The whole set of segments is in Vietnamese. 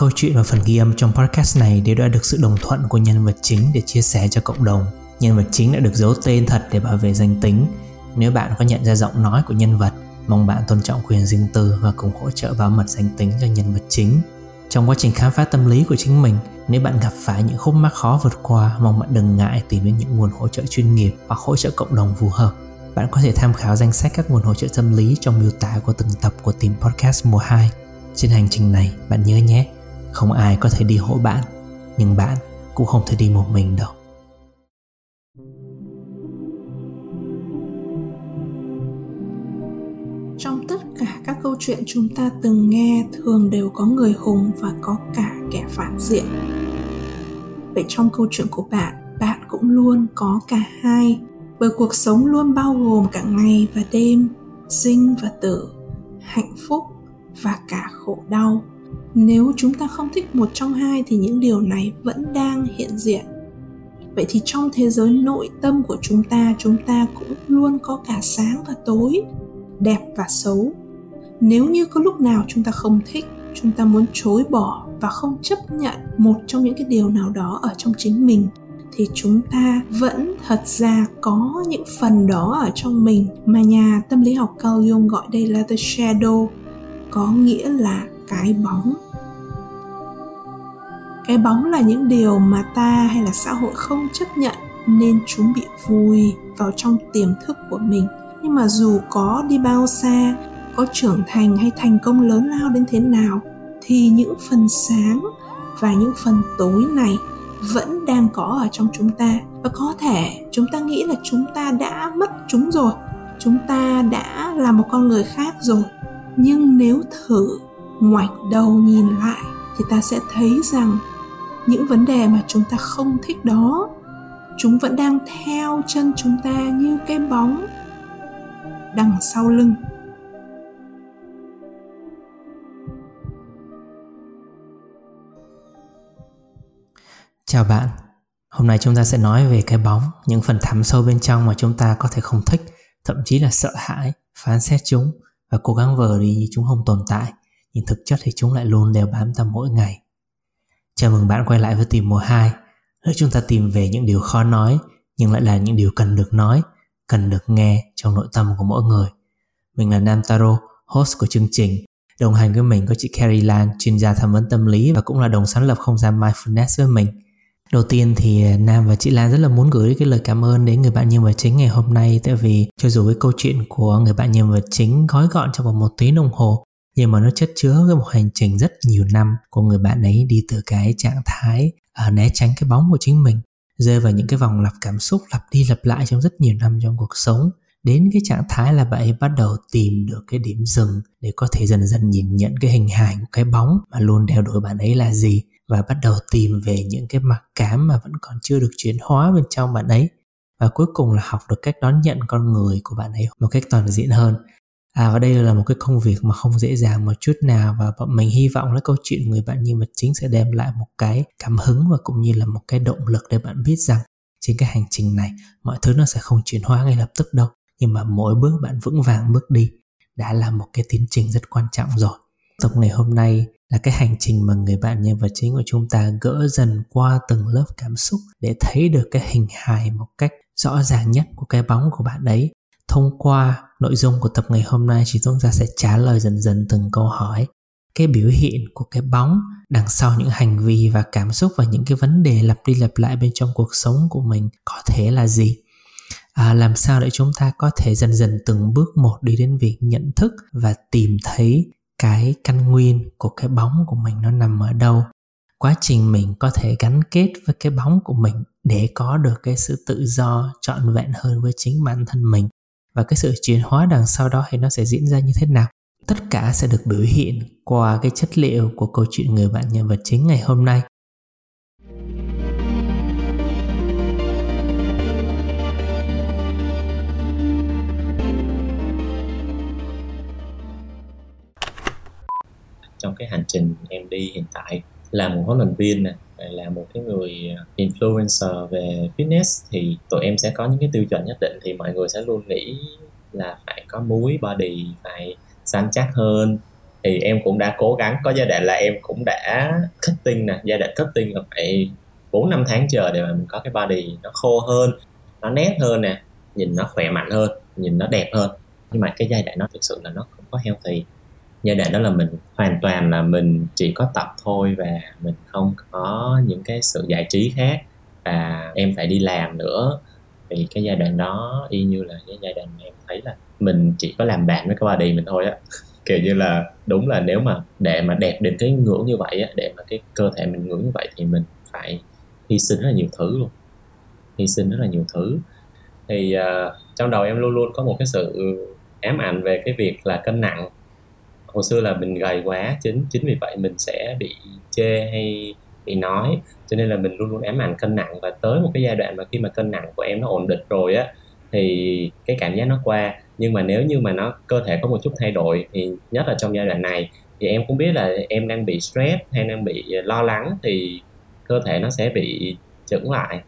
câu chuyện và phần ghi âm trong podcast này đều đã được sự đồng thuận của nhân vật chính để chia sẻ cho cộng đồng. Nhân vật chính đã được giấu tên thật để bảo vệ danh tính. Nếu bạn có nhận ra giọng nói của nhân vật, mong bạn tôn trọng quyền riêng tư và cùng hỗ trợ bảo mật danh tính cho nhân vật chính. Trong quá trình khám phá tâm lý của chính mình, nếu bạn gặp phải những khúc mắc khó vượt qua, mong bạn đừng ngại tìm đến những nguồn hỗ trợ chuyên nghiệp hoặc hỗ trợ cộng đồng phù hợp. Bạn có thể tham khảo danh sách các nguồn hỗ trợ tâm lý trong miêu tả của từng tập của team podcast mùa 2. Trên hành trình này, bạn nhớ nhé, không ai có thể đi hộ bạn, nhưng bạn cũng không thể đi một mình đâu. Trong tất cả các câu chuyện chúng ta từng nghe thường đều có người hùng và có cả kẻ phản diện. Vậy trong câu chuyện của bạn, bạn cũng luôn có cả hai bởi cuộc sống luôn bao gồm cả ngày và đêm sinh và tử hạnh phúc và cả khổ đau nếu chúng ta không thích một trong hai thì những điều này vẫn đang hiện diện. Vậy thì trong thế giới nội tâm của chúng ta chúng ta cũng luôn có cả sáng và tối, đẹp và xấu. Nếu như có lúc nào chúng ta không thích, chúng ta muốn chối bỏ và không chấp nhận một trong những cái điều nào đó ở trong chính mình, thì chúng ta vẫn thật ra có những phần đó ở trong mình mà nhà tâm lý học Carl Jung gọi đây là the shadow, có nghĩa là cái bóng. Cái bóng là những điều mà ta hay là xã hội không chấp nhận nên chúng bị vùi vào trong tiềm thức của mình. Nhưng mà dù có đi bao xa, có trưởng thành hay thành công lớn lao đến thế nào, thì những phần sáng và những phần tối này vẫn đang có ở trong chúng ta. Và có thể chúng ta nghĩ là chúng ta đã mất chúng rồi, chúng ta đã là một con người khác rồi. Nhưng nếu thử ngoảnh đầu nhìn lại thì ta sẽ thấy rằng những vấn đề mà chúng ta không thích đó chúng vẫn đang theo chân chúng ta như cái bóng đằng sau lưng. Chào bạn, hôm nay chúng ta sẽ nói về cái bóng, những phần thẳm sâu bên trong mà chúng ta có thể không thích, thậm chí là sợ hãi, phán xét chúng và cố gắng vờ đi như chúng không tồn tại, nhưng thực chất thì chúng lại luôn đều bám ta mỗi ngày. Chào mừng bạn quay lại với tìm mùa 2, nơi chúng ta tìm về những điều khó nói nhưng lại là những điều cần được nói, cần được nghe trong nội tâm của mỗi người. Mình là Nam Taro, host của chương trình. Đồng hành với mình có chị Carrie Lan, chuyên gia tham vấn tâm lý và cũng là đồng sáng lập không gian Mindfulness với mình – Đầu tiên thì Nam và chị Lan rất là muốn gửi cái lời cảm ơn đến người bạn nhân vật chính ngày hôm nay tại vì cho dù cái câu chuyện của người bạn nhân vật chính gói gọn trong vòng một tiếng đồng hồ nhưng mà nó chất chứa cái một hành trình rất nhiều năm của người bạn ấy đi từ cái trạng thái uh, né tránh cái bóng của chính mình rơi vào những cái vòng lặp cảm xúc lặp đi lặp lại trong rất nhiều năm trong cuộc sống. Đến cái trạng thái là bạn ấy bắt đầu tìm được cái điểm dừng để có thể dần dần nhìn nhận cái hình hài của cái bóng mà luôn đeo đuổi bạn ấy là gì và bắt đầu tìm về những cái mặc cảm mà vẫn còn chưa được chuyển hóa bên trong bạn ấy. Và cuối cùng là học được cách đón nhận con người của bạn ấy một cách toàn diện hơn à và đây là một cái công việc mà không dễ dàng một chút nào và bọn mình hy vọng là câu chuyện người bạn nhân vật chính sẽ đem lại một cái cảm hứng và cũng như là một cái động lực để bạn biết rằng trên cái hành trình này, mọi thứ nó sẽ không chuyển hóa ngay lập tức đâu. Nhưng mà mỗi bước bạn vững vàng bước đi đã là một cái tiến trình rất quan trọng rồi. Tập ngày hôm nay là cái hành trình mà người bạn nhân vật chính của chúng ta gỡ dần qua từng lớp cảm xúc để thấy được cái hình hài một cách rõ ràng nhất của cái bóng của bạn ấy thông qua nội dung của tập ngày hôm nay thì chúng ta sẽ trả lời dần dần từng câu hỏi. Cái biểu hiện của cái bóng đằng sau những hành vi và cảm xúc và những cái vấn đề lặp đi lặp lại bên trong cuộc sống của mình có thể là gì? À, làm sao để chúng ta có thể dần dần từng bước một đi đến việc nhận thức và tìm thấy cái căn nguyên của cái bóng của mình nó nằm ở đâu? Quá trình mình có thể gắn kết với cái bóng của mình để có được cái sự tự do trọn vẹn hơn với chính bản thân mình và cái sự chuyển hóa đằng sau đó thì nó sẽ diễn ra như thế nào? Tất cả sẽ được biểu hiện qua cái chất liệu của câu chuyện người bạn nhân vật chính ngày hôm nay. Trong cái hành trình em đi hiện tại, là một huấn luyện viên nè là một cái người à, influencer về fitness thì tụi em sẽ có những cái tiêu chuẩn nhất định thì mọi người sẽ luôn nghĩ là phải có múi, body, phải săn chắc hơn. Thì em cũng đã cố gắng, có giai đoạn là em cũng đã cutting nè, giai đoạn cutting là phải bốn năm tháng chờ để mà mình có cái body nó khô hơn, nó nét hơn nè, nhìn nó khỏe mạnh hơn, nhìn nó đẹp hơn. Nhưng mà cái giai đoạn nó thực sự là nó không có healthy giai đoạn đó là mình hoàn toàn là mình chỉ có tập thôi và mình không có những cái sự giải trí khác và em phải đi làm nữa. Thì cái giai đoạn đó y như là cái giai đoạn mà em thấy là mình chỉ có làm bạn với cái body mình thôi á. Kiểu như là đúng là nếu mà để mà đẹp đến cái ngưỡng như vậy á để mà cái cơ thể mình ngưỡng như vậy thì mình phải hy sinh rất là nhiều thứ luôn. Hy sinh rất là nhiều thứ. Thì uh, trong đầu em luôn luôn có một cái sự ám ảnh về cái việc là cân nặng hồi xưa là mình gầy quá chính chính vì vậy mình sẽ bị chê hay bị nói. Cho nên là mình luôn luôn ám ảnh cân nặng và tới một cái giai đoạn mà khi mà cân nặng của em nó ổn định rồi á, thì cái cảm giác nó qua. Nhưng mà nếu như mà nó, cơ thể có một chút thay đổi thì nhất là trong giai đoạn này, thì em cũng biết là em đang bị stress hay đang bị lo lắng thì cơ thể nó sẽ bị chững lại.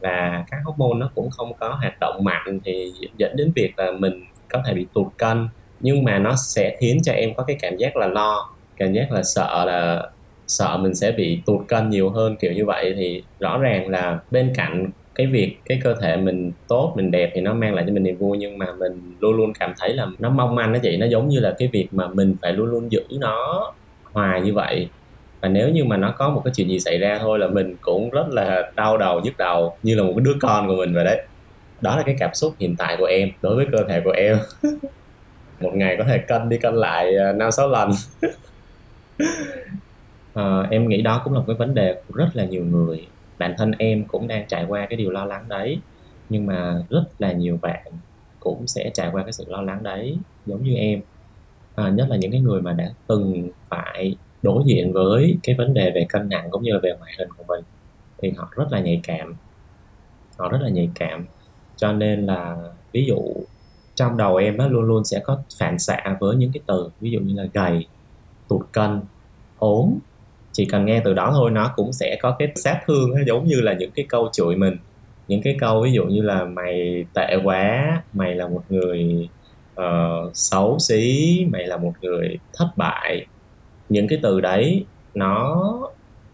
Và các hormone nó cũng không có hoạt động mạnh thì dẫn đến việc là mình có thể bị tụt cân nhưng mà nó sẽ khiến cho em có cái cảm giác là lo, cảm giác là sợ là sợ mình sẽ bị tụt cân nhiều hơn, kiểu như vậy. Thì rõ ràng là bên cạnh cái việc cái cơ thể mình tốt, mình đẹp thì nó mang lại cho mình niềm vui, nhưng mà mình luôn luôn cảm thấy là nó mong manh đó chị. Nó giống như là cái việc mà mình phải luôn luôn giữ nó hoài như vậy. Và nếu như mà nó có một cái chuyện gì xảy ra thôi là mình cũng rất là đau đầu, nhức đầu, như là một cái đứa con của mình vậy đấy. Đó là cái cảm xúc hiện tại của em, đối với cơ thể của em. một ngày có thể cân đi cân lại à, năm sáu lần. À, em nghĩ đó cũng là một cái vấn đề của rất là nhiều người. Bản thân em cũng đang trải qua cái điều lo lắng đấy nhưng mà rất là nhiều bạn cũng sẽ trải qua cái sự lo lắng đấy giống như em. À, nhất là những cái người mà đã từng phải đối diện với cái vấn đề về cân nặng cũng như là về ngoại hình của mình thì họ rất là nhạy cảm. Họ rất là nhạy cảm. Cho nên là ví dụ trong đầu em á luôn luôn sẽ có phản xạ với những cái từ ví dụ như là gầy tụt cân ốm. Chỉ cần nghe từ đó thôi nó cũng sẽ có cái sát thương giống như là những cái câu chửi mình. Những cái câu ví dụ như là mày tệ quá mày là một người uh, xấu xí mày là một người thất bại. Những cái từ đấy nó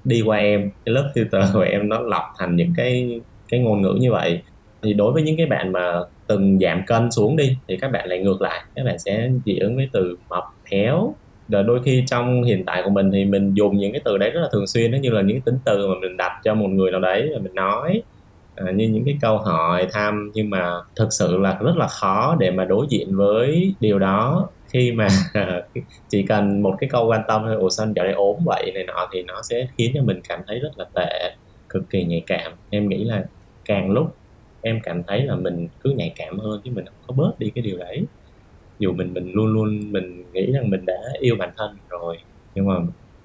đi qua em cái lớp filter của em nó lọc thành những cái cái ngôn ngữ như vậy. Thì đối với những cái bạn mà từng giảm cân xuống đi thì các bạn lại ngược lại các bạn sẽ dị ứng với từ mập héo. Rồi đôi khi trong hiện tại của mình thì mình dùng những cái từ đấy rất là thường xuyên đó như là những cái tính từ mà mình đặt cho một người nào đấy và mình nói à, như những cái câu hỏi thăm nhưng mà thực sự là rất là khó để mà đối diện với điều đó. Khi mà chỉ cần một cái câu quan tâm thôi ủa sao dạo này ốm vậy? này nọ thì nó sẽ khiến cho mình cảm thấy rất là tệ cực kỳ nhạy cảm. Em nghĩ là càng lúc em cảm thấy là mình cứ nhạy cảm hơn chứ mình không có bớt đi cái điều đấy. Dù mình mình luôn luôn mình nghĩ rằng mình đã yêu bản thân rồi, nhưng mà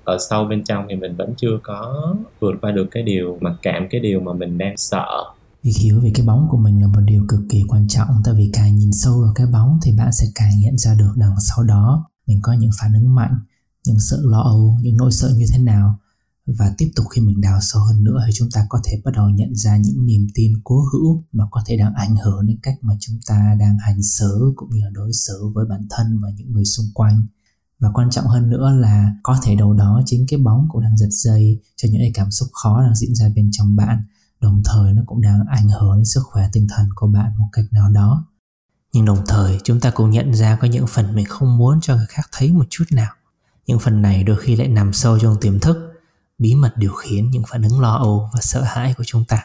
ở sâu bên trong thì mình vẫn chưa có vượt qua được cái điều mặc cảm, cái điều mà mình đang sợ. Việc hiểu về cái bóng của mình là một điều cực kỳ quan trọng, tại vì càng nhìn sâu vào cái bóng thì bạn sẽ càng nhận ra được đằng sau đó mình có những phản ứng mạnh, những sự lo âu, những nỗi sợ như thế nào và tiếp tục khi mình đào sâu hơn nữa thì chúng ta có thể bắt đầu nhận ra những niềm tin cố hữu mà có thể đang ảnh hưởng đến cách mà chúng ta đang hành xử cũng như là đối xử với bản thân và những người xung quanh. Và quan trọng hơn nữa là có thể đâu đó chính cái bóng cũng đang giật dây cho những cái cảm xúc khó đang diễn ra bên trong bạn, đồng thời nó cũng đang ảnh hưởng đến sức khỏe tinh thần của bạn một cách nào đó. Nhưng đồng thời, chúng ta cũng nhận ra có những phần mình không muốn cho người khác thấy một chút nào. Những phần này đôi khi lại nằm sâu trong tiềm thức bí mật điều khiển những phản ứng lo âu và sợ hãi của chúng ta.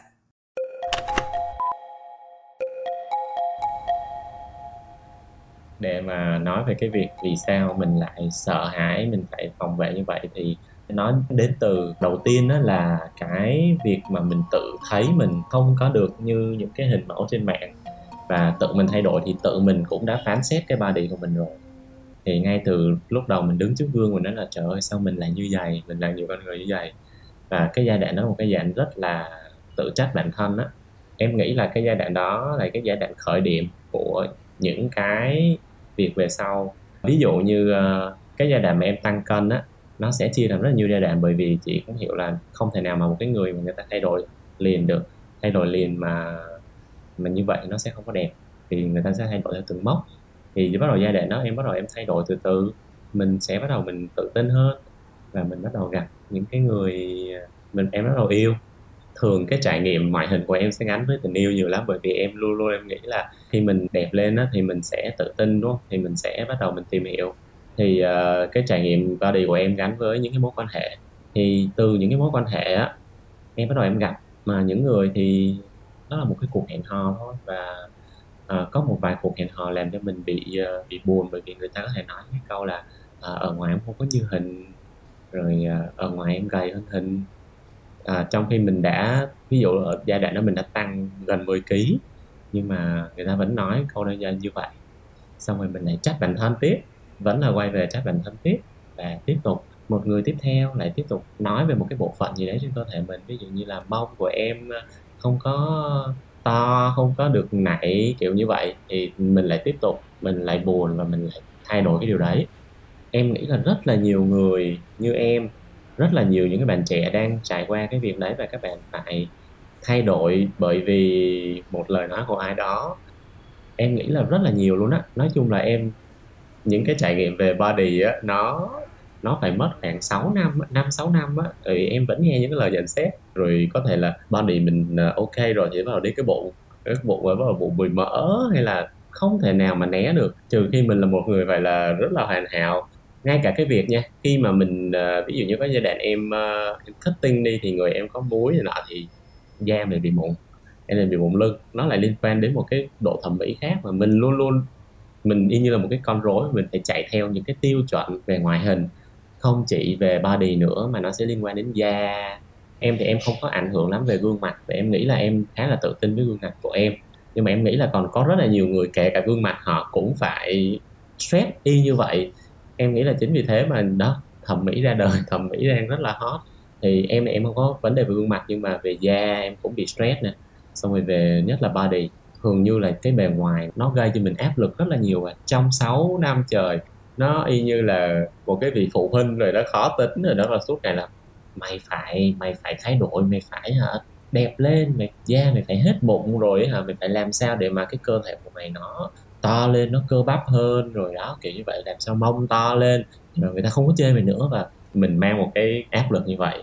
Để mà nói về cái việc vì sao mình lại sợ hãi, mình phải phòng vệ như vậy thì nó đến từ đầu tiên đó là cái việc mà mình tự thấy mình không có được như những cái hình mẫu trên mạng và tự mình thay đổi thì tự mình cũng đã phán xét cái body của mình rồi thì ngay từ lúc đầu mình đứng trước gương mình nói là, trời ơi, sao mình lại như vậy? Mình là nhiều con người như vậy? Và cái giai đoạn đó một cái giai đoạn rất là tự trách bản thân á. Em nghĩ là cái giai đoạn đó là cái giai đoạn khởi điểm của những cái việc về sau. Ví dụ như ờ, cái giai đoạn mà em tăng cân á, nó sẽ chia thành rất nhiều giai đoạn bởi vì chị cũng hiểu là không thể nào mà một cái người mà người ta thay đổi liền được. Thay đổi liền mà mà như vậy nó sẽ không có đẹp. Thì người ta sẽ thay đổi theo từng mốc thì bắt đầu giai đoạn đó em bắt đầu em thay đổi từ từ. Mình sẽ bắt đầu mình tự tin hơn và mình bắt đầu gặp những cái người à, mình em bắt đầu yêu. Thường cái trải nghiệm ngoại hình của em sẽ gắn với tình yêu nhiều lắm bởi vì em luôn luôn em nghĩ là khi mình đẹp lên á thì mình sẽ tự tin đúng không? Thì mình sẽ bắt đầu mình tìm hiểu. Thì uh, cái trải nghiệm body của em gắn với những cái mối quan hệ. Thì từ những cái mối quan hệ á em bắt đầu em gặp mà những người thì đó là một cái cuộc hẹn hò thôi và uh, có một vài cuộc hẹn hò làm cho mình bị uh, bị buồn bởi vì người ta có thể nói cái câu là uh, ở ngoài em không có như hình rồi uh, ở ngoài em gầy hơn hình à, trong khi mình đã ví dụ ở giai đoạn đó mình đã tăng gần 10 kg nhưng mà người ta vẫn nói câu đó như vậy. Xong rồi mình lại trách bản thân tiếp vẫn là quay về trách bản thân tiếp và tiếp tục một người tiếp theo lại tiếp tục nói về một cái bộ phận gì đấy trên cơ thể mình ví dụ như là mông của em không có to, không có được nảy, kiểu như vậy. Thì mình lại tiếp tục, mình lại buồn và mình lại thay đổi cái điều đấy. Em nghĩ là rất là nhiều người như em, rất là nhiều những cái bạn trẻ đang trải qua cái việc đấy và các bạn phải thay đổi bởi vì một lời nói của ai đó. Em nghĩ là rất là nhiều luôn á. Nói chung là em, những cái trải nghiệm về body á, nó nó phải mất khoảng 6 năm năm, sáu năm á, thì em vẫn nghe những cái lời nhận xét rồi có thể là body mình ờ, ok rồi thì bắt đầu đi cái bụng cái bụng và ờ, bắt đầu bụng bùi mỡ hay là không thể nào mà né được. Trừ khi mình là một người phải là rất là hoàn hảo. Ngay cả cái việc nha, khi mà mình ờ, ví dụ như có giai đoạn em em cutting đi thì người em có muối này nọ thì da mình bị mụn, em lại bị mụn lưng. Nó lại liên quan đến một cái độ thẩm mỹ khác mà mình luôn luôn, mình y như là một cái con rối, mình phải chạy theo những cái tiêu chuẩn về ngoại hình không chỉ về body nữa mà nó sẽ liên quan đến da. Em thì em không có ảnh hưởng lắm về gương mặt và em nghĩ là em khá là tự tin với gương mặt của em. Nhưng mà em nghĩ là còn có rất là nhiều người, kể cả gương mặt họ cũng phải stress y như vậy. Em nghĩ là chính vì thế mà đó, thẩm mỹ ra đời, thẩm mỹ đang rất là hot. Thì em em không có vấn đề về gương mặt nhưng mà về da em cũng bị stress nè. Xong rồi về, nhất là body, thường như là cái bề ngoài, nó gây cho mình áp lực rất là nhiều à. trong 6 năm trời nó y như là một cái vị phụ huynh rồi đó khó tính rồi đó là suốt ngày là mày phải mày phải thay đổi mày phải hả đẹp lên mày da mày phải hết bụng rồi hả mày phải làm sao để mà cái cơ thể của mày nó to lên nó cơ bắp hơn rồi đó kiểu như vậy làm sao mông to lên. Rồi người ta không có chơi mình nữa và mình mang một cái áp lực như vậy.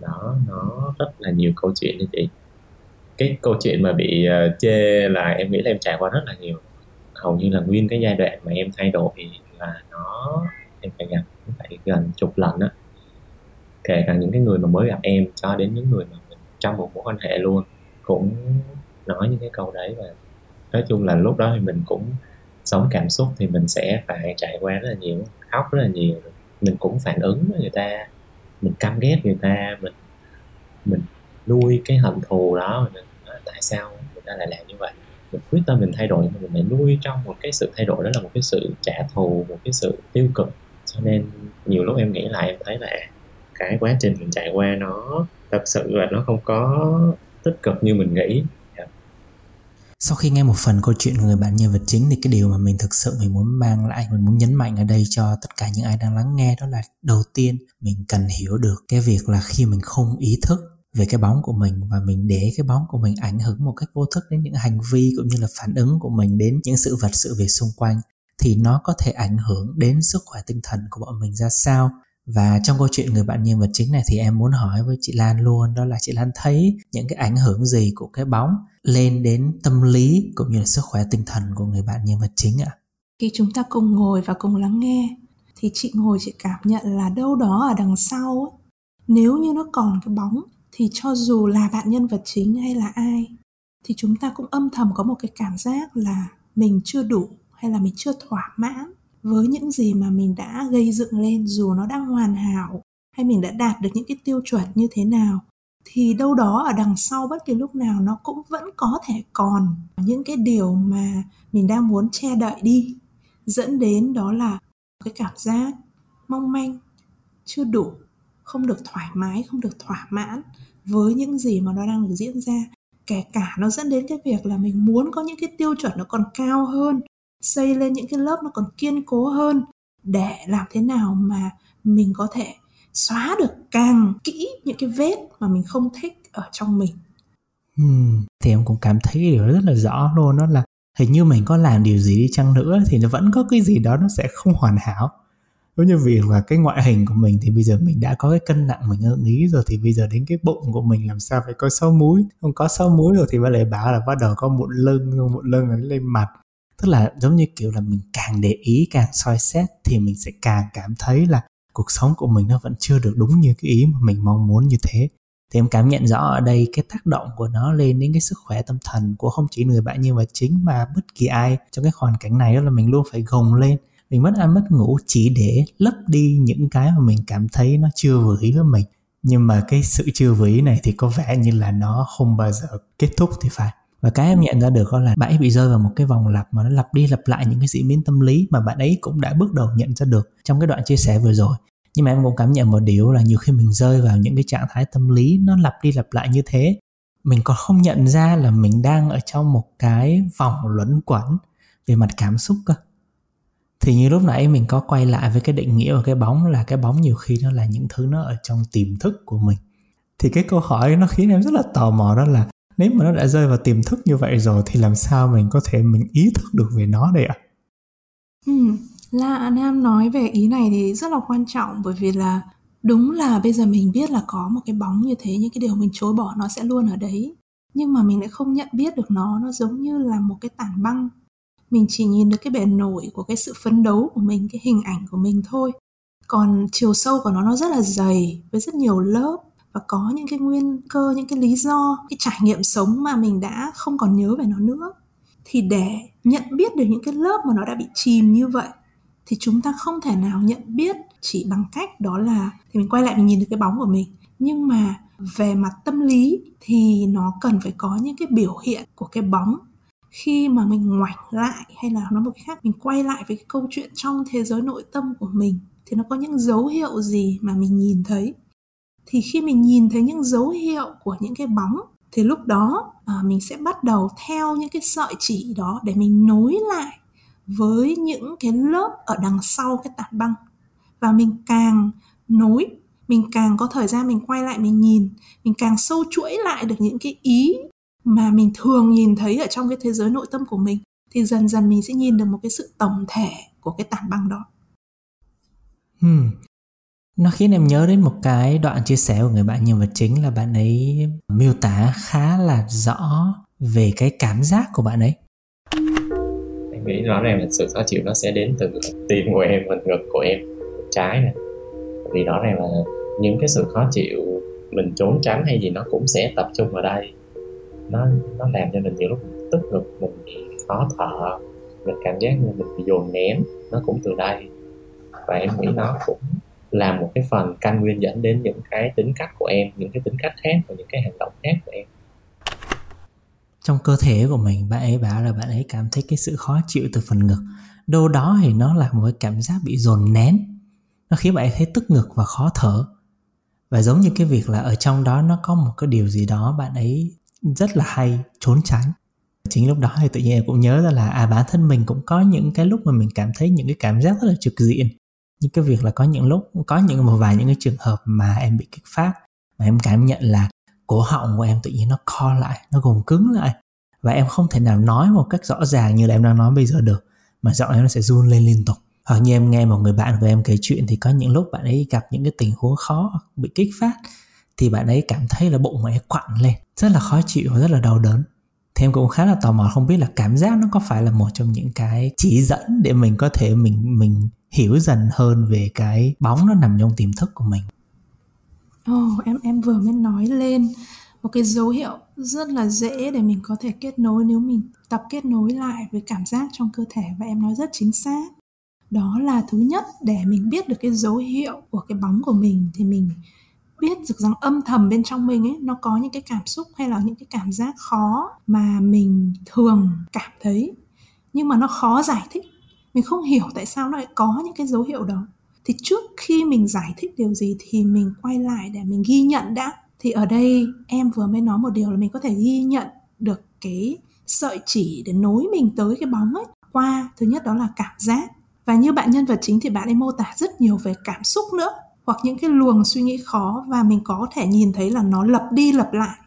Đó nó rất là nhiều câu chuyện đấy chị. Cái câu chuyện mà bị uh, chê là em nghĩ là em trải qua rất là nhiều. Hầu như là nguyên cái giai đoạn mà em thay đổi là nó em phải gặp phải gần chục lần á. Kể cả những cái người mà mới gặp em cho đến những người mà mình trong một mối quan hệ luôn cũng nói những cái câu đấy và nói chung là lúc đó thì mình cũng sống cảm xúc thì mình sẽ phải trải qua rất là nhiều khóc rất là nhiều mình cũng phản ứng với người ta mình căm ghét người ta mình mình nuôi cái hận thù đó mình nói, tại sao người ta lại làm như vậy quyết tâm mình thay đổi, mình lại nuôi trong một cái sự thay đổi, đó là một cái sự trả thù, một cái sự tiêu cực. Cho nên nhiều lúc em nghĩ lại, em thấy là cái quá trình mình trải qua nó thật sự là nó không có tích cực như mình nghĩ. Dạ. Sau khi nghe một phần câu chuyện của người bạn nhân vật chính thì cái điều mà mình thực sự mình muốn mang lại, mình muốn nhấn mạnh ở đây cho tất cả những ai đang lắng nghe đó là đầu tiên, mình cần hiểu được cái việc là khi mình không ý thức về cái bóng của mình và mình để cái bóng của mình ảnh hưởng một cách vô thức đến những hành vi cũng như là phản ứng của mình đến những sự vật, sự việc xung quanh thì nó có thể ảnh hưởng đến sức khỏe tinh thần của bọn mình ra sao và trong câu chuyện người bạn nhân vật chính này thì em muốn hỏi với chị Lan luôn, đó là chị Lan thấy những cái ảnh hưởng gì của cái bóng lên đến tâm lý cũng như là sức khỏe tinh thần của người bạn nhân vật chính ạ? Khi chúng ta cùng ngồi và cùng lắng nghe thì chị ngồi chị cảm nhận là đâu đó ở đằng sau nếu như nó còn cái bóng thì cho dù là bạn nhân vật chính hay là ai, thì chúng ta cũng âm thầm có một cái cảm giác là mình chưa đủ hay là mình chưa thỏa mãn với những gì mà mình đã gây dựng lên dù nó đang hoàn hảo hay mình đã đạt được những cái tiêu chuẩn như thế nào. Thì đâu đó ở đằng sau bất kỳ lúc nào nó cũng vẫn có thể còn những cái điều mà mình đang muốn che đậy đi, dẫn đến đó là cái cảm giác mong manh, chưa đủ không được thoải mái không được thỏa mãn với những gì mà nó đang được diễn ra. Kể cả nó dẫn đến cái việc là mình muốn có những cái tiêu chuẩn nó còn cao hơn xây lên những cái lớp nó còn kiên cố hơn để làm thế nào mà mình có thể xóa được càng kỹ những cái vết mà mình không thích ở trong mình. Ừ, thì em cũng cảm thấy điều rất là rõ luôn đó là hình như mình có làm điều gì đi chăng nữa thì nó vẫn có cái gì đó nó sẽ không hoàn hảo giống như vì là cái ngoại hình của mình thì bây giờ mình đã có cái cân nặng, mình ưng ý rồi thì bây giờ đến cái bụng của mình làm sao phải có sáu múi? Không có sáu múi rồi thì bà lại bảo là bắt đầu có mụn lưng mụn lưng lên mặt. Tức là giống như kiểu là mình càng để ý, càng soi xét thì mình sẽ càng cảm thấy là cuộc sống của mình nó vẫn chưa được đúng như cái ý mà mình mong muốn như thế. Thì em cảm nhận rõ ở đây cái tác động của nó lên đến cái sức khỏe tâm thần của không chỉ người bạn nhưng mà chính mà bất kỳ ai trong cái hoàn cảnh này đó là mình luôn phải gồng lên mình mất ăn mất ngủ chỉ để lấp đi những cái mà mình cảm thấy nó chưa vừa ý với mình. Nhưng mà cái sự chưa vừa ý này thì có vẻ như là nó không bao giờ kết thúc thì phải. Và cái em nhận ra được đó là bạn ấy bị rơi vào một cái vòng lặp mà nó lặp đi lặp lại những cái diễn biến tâm lý mà bạn ấy cũng đã bước đầu nhận ra được trong cái đoạn chia sẻ vừa rồi. Nhưng mà em cũng cảm nhận một điều là nhiều khi mình rơi vào những cái trạng thái tâm lý nó lặp đi lặp lại như thế, mình còn không nhận ra là mình đang ở trong một cái vòng luẩn quẩn về mặt cảm xúc cơ thì như lúc nãy mình có quay lại với cái định nghĩa của cái bóng là cái bóng nhiều khi nó là những thứ nó ở trong tiềm thức của mình. Thì cái câu hỏi nó khiến em rất là tò mò đó là nếu mà nó đã rơi vào tiềm thức như vậy rồi thì làm sao mình có thể mình ý thức được về nó đây ạ? Ừ, là Nam nói về ý này thì rất là quan trọng bởi vì là đúng là bây giờ mình biết là có một cái bóng như thế những cái điều mình chối bỏ nó sẽ luôn ở đấy. Nhưng mà mình lại không nhận biết được nó nó giống như là một cái tảng băng mình chỉ nhìn được cái bề nổi của cái sự phấn đấu của mình, cái hình ảnh của mình thôi. Còn chiều sâu của nó nó rất là dày, với rất nhiều lớp, và có những cái nguyên cơ, những cái lý do, cái trải nghiệm sống mà mình đã không còn nhớ về nó nữa. Thì để nhận biết được những cái lớp mà nó đã bị chìm như vậy, thì chúng ta không thể nào nhận biết chỉ bằng cách đó là, thì mình quay lại mình nhìn được cái bóng của mình. Nhưng mà về mặt tâm lý thì nó cần phải có những cái biểu hiện của cái bóng khi mà mình ngoảnh lại hay là nói một cách khác mình quay lại với cái câu chuyện trong thế giới nội tâm của mình thì nó có những dấu hiệu gì mà mình nhìn thấy? Thì khi mình nhìn thấy những dấu hiệu của những cái bóng thì lúc đó à, mình sẽ bắt đầu theo những cái sợi chỉ đó để mình nối lại với những cái lớp ở đằng sau cái tảng băng. Và mình càng nối mình càng có thời gian mình quay lại mình nhìn mình càng sâu chuỗi lại được những cái ý mà mình thường nhìn thấy ở trong cái thế giới nội tâm của mình thì dần dần mình sẽ nhìn được một cái sự tổng thể của cái tảng băng đó. Hmm. Nó khiến em nhớ đến một cái đoạn chia sẻ của người bạn nhân vật chính là bạn ấy miêu tả khá là rõ về cái cảm giác của bạn ấy. Em nghĩ rõ ràng là sự khó chịu nó sẽ đến từ tim của em và ngực của em trái này. Vì rõ ràng là những cái sự khó chịu mình trốn tránh hay gì nó cũng sẽ tập trung vào đây nó nó làm cho mình nhiều lúc tức ngực, mình bị khó thở, mình cảm giác như mình bị dồn nén, nó cũng từ đây. Và em nghĩ nó cũng là một cái phần căn nguyên dẫn đến những cái tính cách của em, những cái tính cách khác và những cái hành động khác của em. Trong cơ thể của mình, bạn ấy bảo là bạn ấy cảm thấy cái sự khó chịu từ phần ngực. Đâu đó thì nó là một cái cảm giác bị dồn nén. Nó khiến bạn ấy thấy tức ngực và khó thở. Và giống như cái việc là ở trong đó nó có một cái điều gì đó bạn ấy rất là hay, trốn tránh. Chính lúc đó thì tự nhiên em cũng nhớ ra là à bản thân mình cũng có những cái lúc mà mình cảm thấy những cái cảm giác rất là trực diện. Như cái việc là có những lúc, có những một vài những cái trường hợp mà em bị kích phát, mà em cảm nhận là cổ họng của em tự nhiên nó co lại, nó gồng cứng lại. Và em không thể nào nói một cách rõ ràng như là em đang nói bây giờ được, mà giọng em nó sẽ run lên liên tục. Hoặc như em nghe một người bạn của em kể chuyện thì có những lúc bạn ấy gặp những cái tình huống khó, bị kích phát thì bạn ấy cảm thấy là bụng ấy quặn lên rất là khó chịu và rất là đau đớn thì em cũng khá là tò mò không biết là cảm giác nó có phải là một trong những cái chỉ dẫn để mình có thể mình mình hiểu dần hơn về cái bóng nó nằm trong tiềm thức của mình. Ồ, oh, em em vừa mới nói lên một cái dấu hiệu rất là dễ để mình có thể kết nối nếu mình tập kết nối lại với cảm giác trong cơ thể và em nói rất chính xác. Đó là thứ nhất để mình biết được cái dấu hiệu của cái bóng của mình thì mình biết được rằng âm thầm bên trong mình ấy, nó có những cái cảm xúc hay là những cái cảm giác khó mà mình thường cảm thấy. Nhưng mà nó khó giải thích. Mình không hiểu tại sao nó lại có những cái dấu hiệu đó. Thì trước khi mình giải thích điều gì thì mình quay lại để mình ghi nhận đã. Thì ở đây em vừa mới nói một điều là mình có thể ghi nhận được cái sợi chỉ để nối mình tới cái bóng ấy. Qua, thứ nhất đó là cảm giác. Và như bạn nhân vật chính thì bạn ấy mô tả rất nhiều về cảm xúc nữa hoặc những cái luồng suy nghĩ khó và mình có thể nhìn thấy là nó lặp đi lặp lại.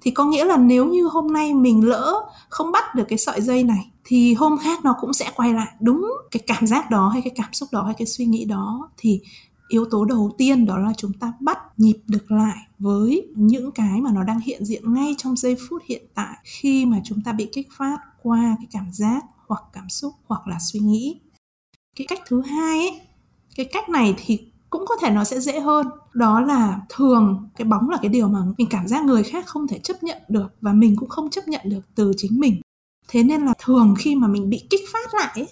Thì có nghĩa là nếu như hôm nay mình lỡ không bắt được cái sợi dây này, thì hôm khác nó cũng sẽ quay lại. Đúng cái cảm giác đó hay cái cảm xúc đó hay cái suy nghĩ đó, thì yếu tố đầu tiên đó là chúng ta bắt nhịp được lại với những cái mà nó đang hiện diện ngay trong giây phút hiện tại khi mà chúng ta bị kích phát qua cái cảm giác hoặc cảm xúc hoặc là suy nghĩ. Cái cách thứ hai ấy, cái cách này thì cũng có thể nó sẽ dễ hơn. Đó là thường cái bóng là cái điều mà mình cảm giác người khác không thể chấp nhận được và mình cũng không chấp nhận được từ chính mình. Thế nên là thường khi mà mình bị kích phát lại ấy,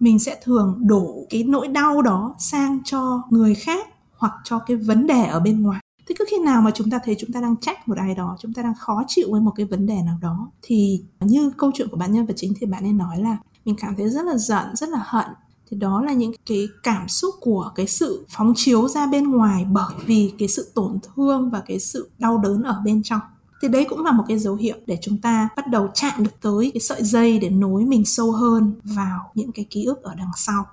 mình sẽ thường đổ cái nỗi đau đó sang cho người khác hoặc cho cái vấn đề ở bên ngoài. Thế cứ khi nào mà chúng ta thấy chúng ta đang trách một ai đó chúng ta đang khó chịu với một cái vấn đề nào đó thì như câu chuyện của bạn nhân vật chính thì bạn ấy nói là mình cảm thấy rất là giận rất là hận thì đó là những cái cảm xúc của cái sự phóng chiếu ra bên ngoài bởi vì cái sự tổn thương và cái sự đau đớn ở bên trong. Thì đấy cũng là một cái dấu hiệu để chúng ta bắt đầu chạm được tới cái sợi dây để nối mình sâu hơn vào những cái ký ức ở đằng sau.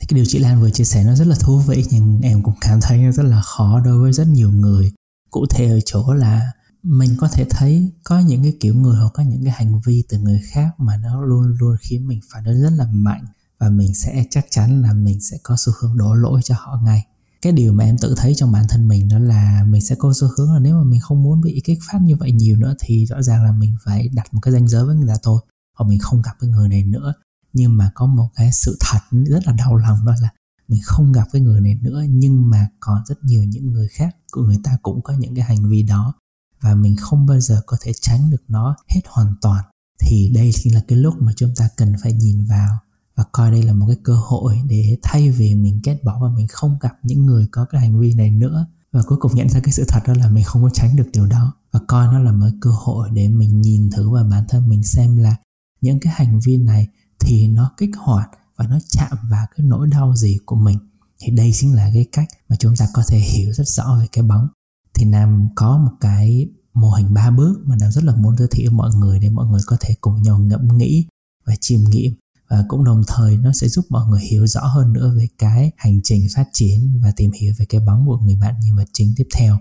Thì cái điều chị Lan vừa chia sẻ nó rất là thú vị nhưng em cũng cảm thấy rất là khó đối với rất nhiều người. Cụ thể ở chỗ là mình có thể thấy có những cái kiểu người hoặc có những cái hành vi từ người khác mà nó luôn luôn khiến mình phản ứng rất là mạnh và mình sẽ chắc chắn là mình sẽ có xu hướng đổ lỗi cho họ ngay. Cái điều mà em tự thấy trong bản thân mình đó là mình sẽ có xu hướng là nếu mà mình không muốn bị kích phát như vậy nhiều nữa thì rõ ràng là mình phải đặt một cái ranh giới với người ta thôi, hoặc mình không gặp cái người này nữa. Nhưng mà có một cái sự thật rất là đau lòng đó là mình không gặp cái người này nữa, nhưng mà còn rất nhiều những người khác của người ta cũng có những cái hành vi đó và mình không bao giờ có thể tránh được nó hết hoàn toàn, thì đây chính là cái lúc mà chúng ta cần phải nhìn vào và coi đây là một cái cơ hội để thay vì mình kết bỏ và mình không gặp những người có cái hành vi này nữa. Và cuối cùng nhận ra cái sự thật đó là mình không có tránh được điều đó. Và coi nó là một cơ hội để mình nhìn thử vào bản thân mình xem là những cái hành vi này thì nó kích hoạt và nó chạm vào cái nỗi đau gì của mình. Thì đây chính là cái cách mà chúng ta có thể hiểu rất rõ về cái bóng thì nam có một cái mô hình ba bước mà nam rất là muốn giới thiệu mọi người để mọi người có thể cùng nhau ngẫm nghĩ và chiêm nghiệm. Và cũng đồng thời nó sẽ giúp mọi người hiểu rõ hơn nữa về cái hành trình phát triển và tìm hiểu về cái bóng của người bạn nhân vật chính tiếp theo.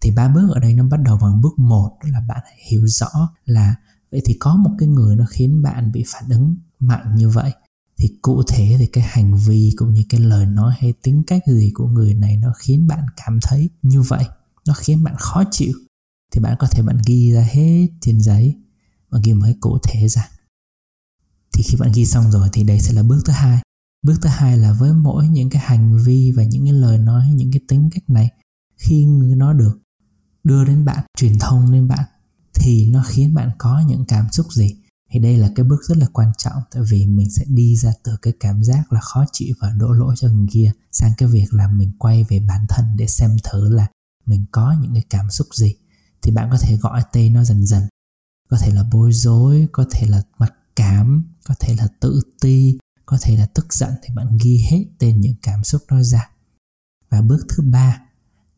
Thì ba bước ở đây nó bắt đầu bằng bước một là bạn hãy hiểu rõ là vậy thì có một cái người nó khiến bạn bị phản ứng mạnh như vậy. Thì cụ thể thì cái hành vi cũng như cái lời nói hay tính cách gì của người này nó khiến bạn cảm thấy như vậy nó khiến bạn khó chịu, thì bạn có thể bạn ghi ra hết trên giấy và ghi một cái cụ thể ra. Thì khi bạn ghi xong rồi thì đây sẽ là bước thứ hai. Bước thứ hai là với mỗi những cái hành vi và những cái lời nói, những cái tính cách này, khi nó được đưa đến bạn, truyền thông đến bạn, thì nó khiến bạn có những cảm xúc gì? Thì đây là cái bước rất là quan trọng, tại vì mình sẽ đi ra từ cái cảm giác là khó chịu và đổ lỗi cho người kia sang cái việc là mình quay về bản thân để xem thử là mình có những cái cảm xúc gì, thì bạn có thể gọi tên nó dần dần. Có thể là bối rối, có thể là mặc cảm, có thể là tự ti, có thể là tức giận thì bạn ghi hết tên những cảm xúc đó ra. Và bước thứ ba,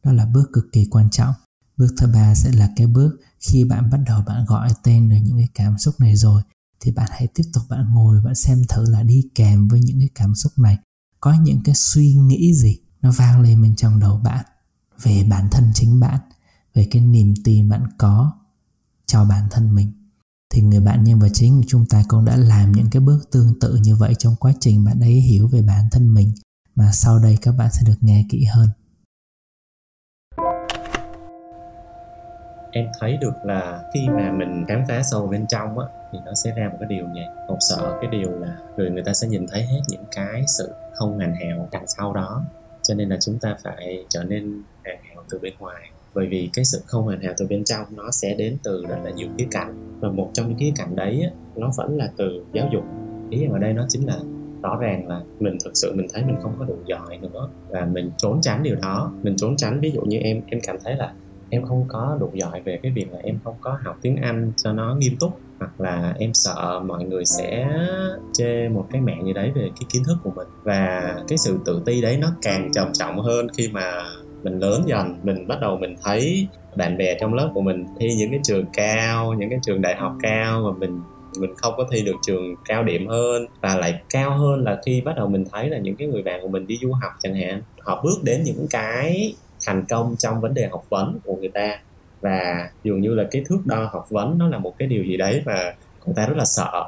đó là bước cực kỳ quan trọng. Bước thứ ba sẽ là cái bước khi bạn bắt đầu bạn gọi tên được những cái cảm xúc này rồi, thì bạn hãy tiếp tục bạn ngồi bạn xem thử là đi kèm với những cái cảm xúc này. Có những cái suy nghĩ gì nó vang lên bên trong đầu bạn? Về bản thân chính bạn, về cái niềm tin bạn có cho bản thân mình. Thì người bạn nhân vật chính của chúng ta cũng đã làm những cái bước tương tự như vậy trong quá trình bạn ấy hiểu về bản thân mình. Mà sau đây các bạn sẽ được nghe kỹ hơn. Em thấy được là khi mà mình khám phá sâu bên trong á, thì nó sẽ ra một cái điều này một sợ cái điều là người người ta sẽ nhìn thấy hết những cái sự không hoàn hảo đằng sau đó. Cho nên là chúng ta phải trở nên từ bên ngoài. Bởi vì cái sự không hoàn hảo từ bên trong nó sẽ đến từ rất là nhiều khía cạnh. Và một trong những khía cạnh đấy á, nó vẫn là từ giáo dục. Ý ở đây nó chính là rõ ràng là mình thực sự mình thấy mình không có đủ giỏi nữa và mình trốn tránh điều đó. Mình trốn tránh ví dụ như em em cảm thấy là em không có đủ giỏi về cái việc là em không có học tiếng anh cho nó nghiêm túc hoặc là em sợ mọi người sẽ chê một cái mẹ như đấy về cái kiến thức của mình. Và cái sự tự ti đấy nó càng trầm trọng hơn khi mà mình lớn dần, mình bắt đầu mình thấy bạn bè trong lớp của mình thi những cái trường cao, những cái trường đại học cao mà mình mình không có thi được trường cao điểm hơn và lại cao hơn là khi bắt đầu mình thấy là những cái người bạn của mình đi du học chẳng hạn, họ bước đến những cái thành công trong vấn đề học vấn của người ta. Và dường như là cái thước đo học vấn nó là một cái điều gì đấy mà người ta rất là sợ.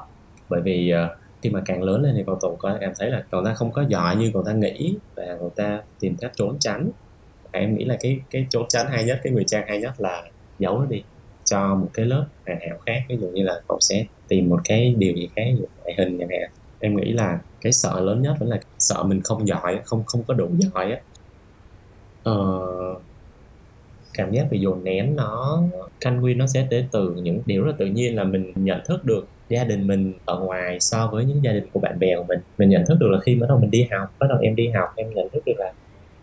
Bởi vì ờ, khi mà càng lớn lên thì cậu tổng có em thấy là cậu ta không có giỏi như cậu ta nghĩ và cậu ta tìm cách trốn tránh em nghĩ là cái cái chỗ tránh hay nhất cái người trang hay nhất là giấu nó đi cho một cái lớp hoàn hảo khác. Ví dụ như là cậu sẽ tìm một cái điều gì khác ngoại hình chẳng hạn. Em nghĩ là cái sợ lớn nhất vẫn là sợ mình không giỏi không không có đủ giỏi á. Ờ, cảm giác bị dồn nén nó canh nguyên nó sẽ đến từ những điều rất là tự nhiên là mình nhận thức được gia đình mình ở ngoài so với những gia đình của bạn bè của mình. Mình nhận thức được là khi bắt đầu mình đi học bắt đầu em đi học em nhận thức được là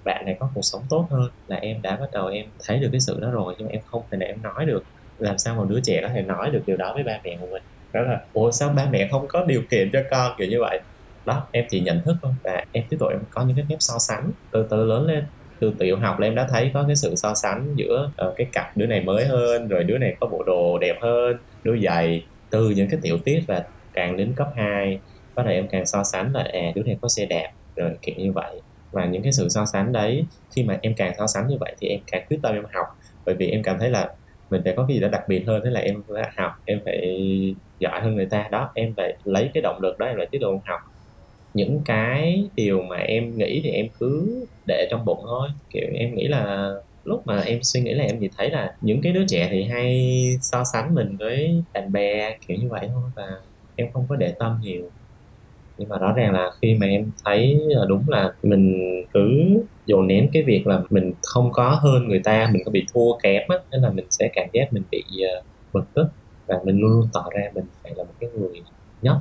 bạn này có cuộc sống tốt hơn là em đã bắt đầu em thấy được cái sự đó rồi nhưng mà em không thể nào em nói được. Làm sao một đứa trẻ có thể nói được điều đó với ba mẹ của mình? Đó là ủa sao ba mẹ không có điều kiện cho con? Kiểu như vậy. Đó em chỉ nhận thức thôi và em tiếp tục em có những cái phép so sánh từ từ lớn lên. Từ tiểu học là em đã thấy có cái sự so sánh giữa uh, cái cặp đứa này mới hơn rồi đứa này có bộ đồ đẹp hơn đôi giày từ những cái tiểu tiết và càng đến cấp 2 bắt đầu em càng so sánh là à đứa này có xe đẹp rồi kiểu như vậy và những cái sự so sánh đấy, khi mà em càng so sánh như vậy thì em càng quyết tâm em học. Bởi vì em cảm thấy là mình phải có cái gì đó đặc biệt hơn thế là em phải học, em phải giỏi hơn người ta. Đó, em phải lấy cái động lực đó em lại tiếp tục học. Những cái điều mà em nghĩ thì em cứ để trong bụng thôi. Kiểu, em nghĩ là lúc mà em suy nghĩ là em chỉ thấy là những cái đứa trẻ thì hay so sánh mình với bạn bè, kiểu như vậy thôi, và em không có để tâm nhiều nhưng mà rõ ràng là khi mà em thấy ờ, đúng là mình cứ dồn nén cái việc là mình không có hơn người ta mình có bị thua kém á nên là mình sẽ cảm giác mình bị uh, bực tức. Và mình luôn luôn tỏ ra mình phải là một cái người nhất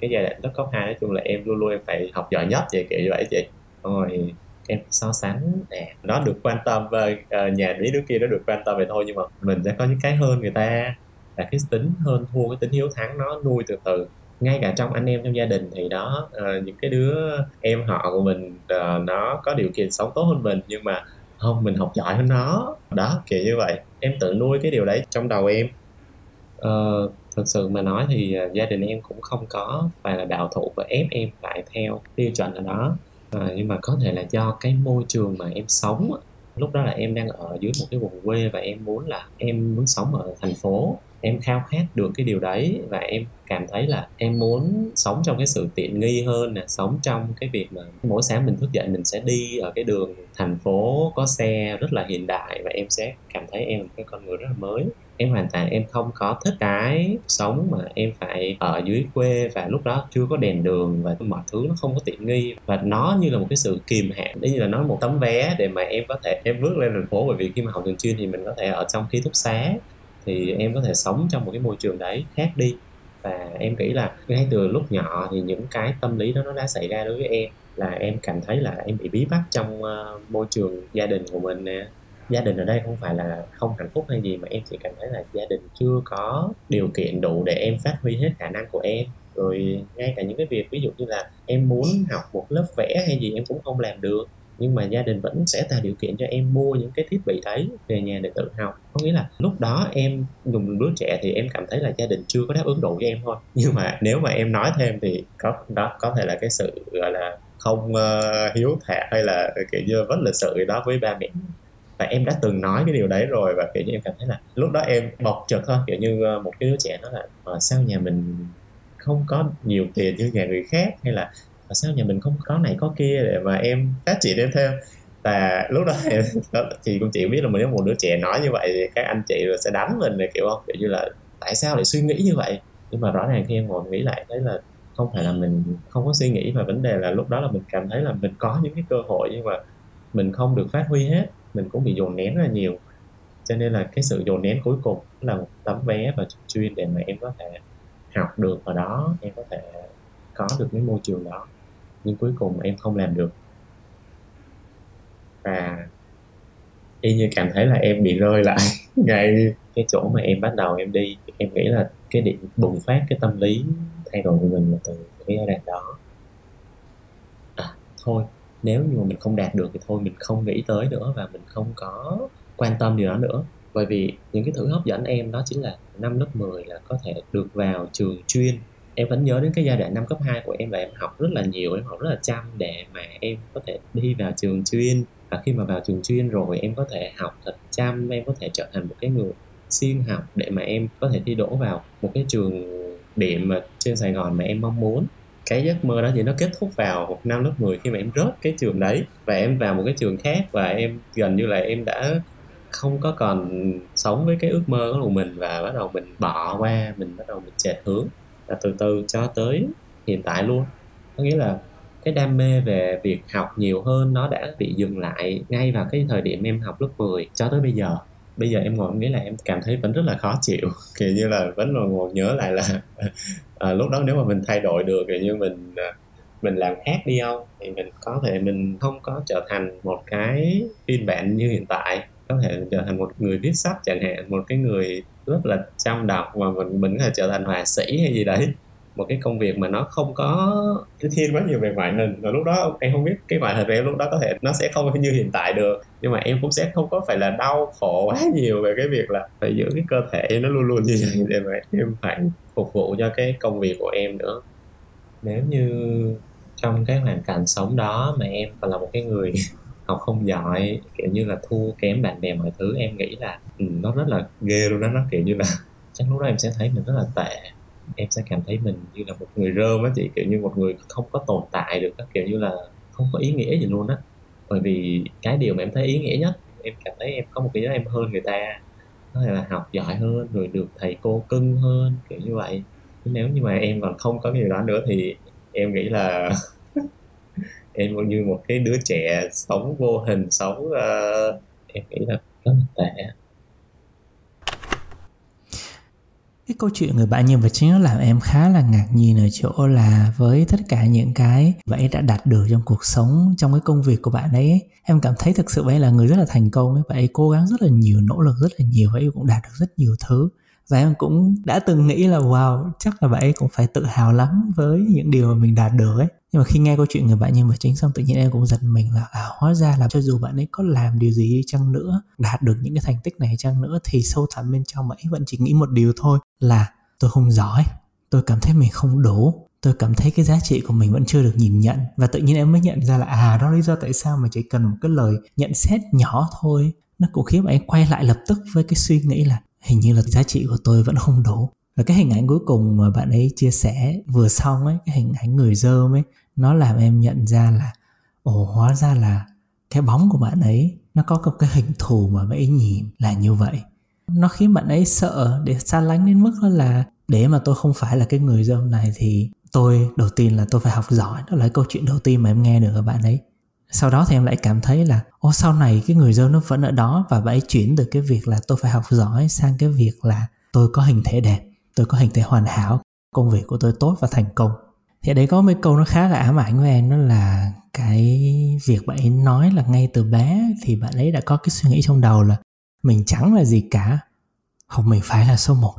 cái giai đoạn lớp cấp hai nói chung là em luôn luôn em phải học giỏi nhất vậy kiểu như vậy chị. Rồi em so sánh à, nó được quan tâm và uh, ờ, nhà mấy đứa kia nó được quan tâm vậy thôi nhưng mà mình sẽ có những cái hơn người ta. Là cái tính hơn thua cái tính hiếu thắng nó nuôi từ từ ngay cả trong anh em trong gia đình thì đó uh, những cái đứa em họ của mình uh, nó có điều kiện sống tốt hơn mình nhưng mà không mình học giỏi hơn nó. Đó kiểu như vậy. Em tự nuôi cái điều đấy trong đầu em. Uh, thực sự mà nói thì uh, gia đình em cũng không có phải là đạo thủ và ép em phải theo tiêu chuẩn ở đó. Uh, nhưng mà có thể là do cái môi trường mà em sống lúc đó là em đang ở dưới một cái vùng quê và em muốn là em muốn sống ở thành phố em khao khát được cái điều đấy và em cảm thấy là em muốn sống trong cái sự tiện nghi hơn nè, sống trong cái việc mà mỗi sáng mình thức dậy mình sẽ đi ở cái đường thành phố có xe rất là hiện đại và em sẽ cảm thấy em là một cái con người rất là mới. Em hoàn toàn, em không có thích cái sống mà em phải ở dưới quê và lúc đó chưa có đèn đường và mọi thứ nó không có tiện nghi. Và nó như là một cái sự kìm hãm đấy như là nó một tấm vé để mà em có thể, em bước lên thành phố. Bởi vì khi mà học trường chuyên thì mình có thể ở trong ký túc xá thì em có thể sống trong một cái môi trường đấy khác đi. Và em nghĩ là ngay từ lúc nhỏ thì những cái tâm lý đó nó đã xảy ra đối với em là em cảm thấy là em bị bí bách trong uh, môi trường gia đình của mình nè. Gia đình ở đây không phải là không hạnh phúc hay gì mà em chỉ cảm thấy là gia đình chưa có điều kiện đủ để em phát huy hết khả năng của em. Rồi ngay cả những cái việc ví dụ như là em muốn học một lớp vẽ hay gì em cũng không làm được nhưng mà gia đình vẫn sẽ tạo điều kiện cho em mua những cái thiết bị đấy về nhà để tự học. Có nghĩa là lúc đó em dùng đứa trẻ thì em cảm thấy là gia đình chưa có đáp ứng đủ cho em thôi. Nhưng mà nếu mà em nói thêm thì có đó có thể là cái sự gọi là không uh, hiếu thảo hay là kiểu như vẫn lịch sự đó với ba mẹ. Và em đã từng nói cái điều đấy rồi và kiểu như em cảm thấy là lúc đó em bộc trực thôi. Kiểu như ờ, một cái đứa trẻ nó là à, sao nhà mình không có nhiều tiền như nhà người khác? Hay là và sao nhà mình không có này có kia để mà em phát triển em theo. và lúc đó thì, thì cũng chỉ biết là mình nếu một đứa trẻ nói như vậy thì các anh chị rồi sẽ đánh mình này kiểu không kiểu như là tại sao lại suy nghĩ như vậy? Nhưng mà rõ ràng khi em ngồi nghĩ lại thấy là không phải là mình không có suy nghĩ mà vấn đề là lúc đó là mình cảm thấy là mình có những cái cơ hội nhưng mà mình không được phát huy hết mình cũng bị dồn nén rất là nhiều. Cho nên là cái sự dồn nén cuối cùng là một tấm vé và chuyên để mà em có thể học được ở đó em có thể có được cái môi trường đó nhưng cuối cùng em không làm được. Và y như cảm thấy là em bị rơi lại ngay cái chỗ mà em bắt đầu em đi. Em nghĩ là cái điểm bùng phát cái tâm lý thay đổi của mình là từ cái giai đoạn đó. À thôi, nếu như mà mình không đạt được thì thôi, mình không nghĩ tới nữa và mình không có quan tâm điều đó nữa. Bởi vì những cái thứ hấp dẫn em đó chính là năm lớp 10 là có thể được vào trường chuyên em vẫn nhớ đến cái giai đoạn năm cấp 2 của em là em học rất là nhiều, em học rất là chăm để mà em có thể đi vào trường chuyên. Và khi mà vào trường chuyên rồi, em có thể học thật chăm, em có thể trở thành một cái người siêng học để mà em có thể thi đỗ vào một cái trường điểm mà trên Sài Gòn mà em mong muốn. Cái giấc mơ đó thì nó kết thúc vào năm lớp 10 khi mà em rớt cái trường đấy và em vào một cái trường khác và em gần như là em đã không có còn sống với cái ước mơ của mình và bắt đầu mình bỏ qua, mình bắt đầu mình chệch hướng và từ từ cho tới hiện tại luôn. Có nghĩa là cái đam mê về việc học nhiều hơn nó đã bị dừng lại ngay vào cái thời điểm em học lớp 10 cho tới bây giờ. Bây giờ em ngồi nghĩ là em cảm thấy vẫn rất là khó chịu. Kiểu như là vẫn ngồi nhớ lại là à, lúc đó nếu mà mình thay đổi được kiểu như mình à, mình làm khác đi không? Thì mình có thể mình không có trở thành một cái phiên bản như hiện tại. Có thể trở thành một người viết sách chẳng hạn một cái người rất là chăm đọc và mình mình có thể trở thành họa sĩ hay gì đấy. Một cái công việc mà nó không có cái thiên quá nhiều về ngoại hình. Và lúc đó, em không biết cái ngoại hình của em lúc đó có thể, nó sẽ không như hiện tại được. Nhưng mà em cũng sẽ không có phải là đau khổ quá nhiều về cái việc là phải giữ cái cơ thể nó luôn luôn như vậy để mà em phải phục vụ cho cái công việc của em nữa. Nếu như trong cái hoàn cảnh sống đó mà em còn là một cái người học không giỏi kiểu như là thua kém bạn bè mọi thứ. Em nghĩ là ừ, nó rất là ghê luôn đó nó kiểu như là chắc lúc đó em sẽ thấy mình rất là tệ. Em sẽ cảm thấy mình như là một người rơm á chị kiểu như một người không có tồn tại được kiểu như là không có ý nghĩa gì luôn á. Bởi vì cái điều mà em thấy ý nghĩa nhất em cảm thấy em có một cái đó em hơn người ta. Có thể là học giỏi hơn rồi được thầy cô cưng hơn kiểu như vậy. Nếu như mà em còn không có cái điều đó nữa thì em nghĩ là em cũng như một cái đứa trẻ sống vô hình sống uh, em nghĩ là rất là tệ. Cái câu chuyện người bạn nhân vật chính nó làm em khá là ngạc nhiên ở chỗ là với tất cả những cái bạn ấy đã đạt được trong cuộc sống trong cái công việc của bạn ấy em cảm thấy thực sự bạn ấy là người rất là thành công ấy bạn ấy cố gắng rất là nhiều nỗ lực rất là nhiều và ấy cũng đạt được rất nhiều thứ. Và em cũng đã từng nghĩ là wow chắc là bạn ấy cũng phải tự hào lắm với những điều mà mình đạt được ấy nhưng mà khi nghe câu chuyện người bạn nhân vật chính xong tự nhiên em cũng giật mình là à, hóa ra là cho dù bạn ấy có làm điều gì chăng nữa đạt được những cái thành tích này chăng nữa thì sâu thẳm bên trong bạn ấy vẫn chỉ nghĩ một điều thôi là tôi không giỏi tôi cảm thấy mình không đủ tôi cảm thấy cái giá trị của mình vẫn chưa được nhìn nhận. Và tự nhiên em mới nhận ra là à đó lý do tại sao mà chỉ cần một cái lời nhận xét nhỏ thôi nó cũng khiến bạn ấy quay lại lập tức với cái suy nghĩ là hình như là giá trị của tôi vẫn không đủ và cái hình ảnh cuối cùng mà bạn ấy chia sẻ vừa xong ấy, cái hình ảnh người dơm ấy, nó làm em nhận ra là, ồ, hóa ra là cái bóng của bạn ấy, nó có một cái hình thù mà bạn ấy nhìn là như vậy. Nó khiến bạn ấy sợ, để xa lánh đến mức đó là, để mà tôi không phải là cái người dơm này thì tôi đầu tiên là tôi phải học giỏi. Đó là câu chuyện đầu tiên mà em nghe được ở bạn ấy. Sau đó thì em lại cảm thấy là, ô, sau này cái người dâu nó vẫn ở đó và bạn ấy chuyển từ cái việc là tôi phải học giỏi sang cái việc là tôi có hình thể đẹp tôi có hình thể hoàn hảo, công việc của tôi tốt và thành công. Thì đấy có mấy câu nó khá là ám ảnh với em, đó là cái việc bạn ấy nói là ngay từ bé thì bạn ấy đã có cái suy nghĩ trong đầu là mình chẳng là gì cả, hoặc mình phải là số một.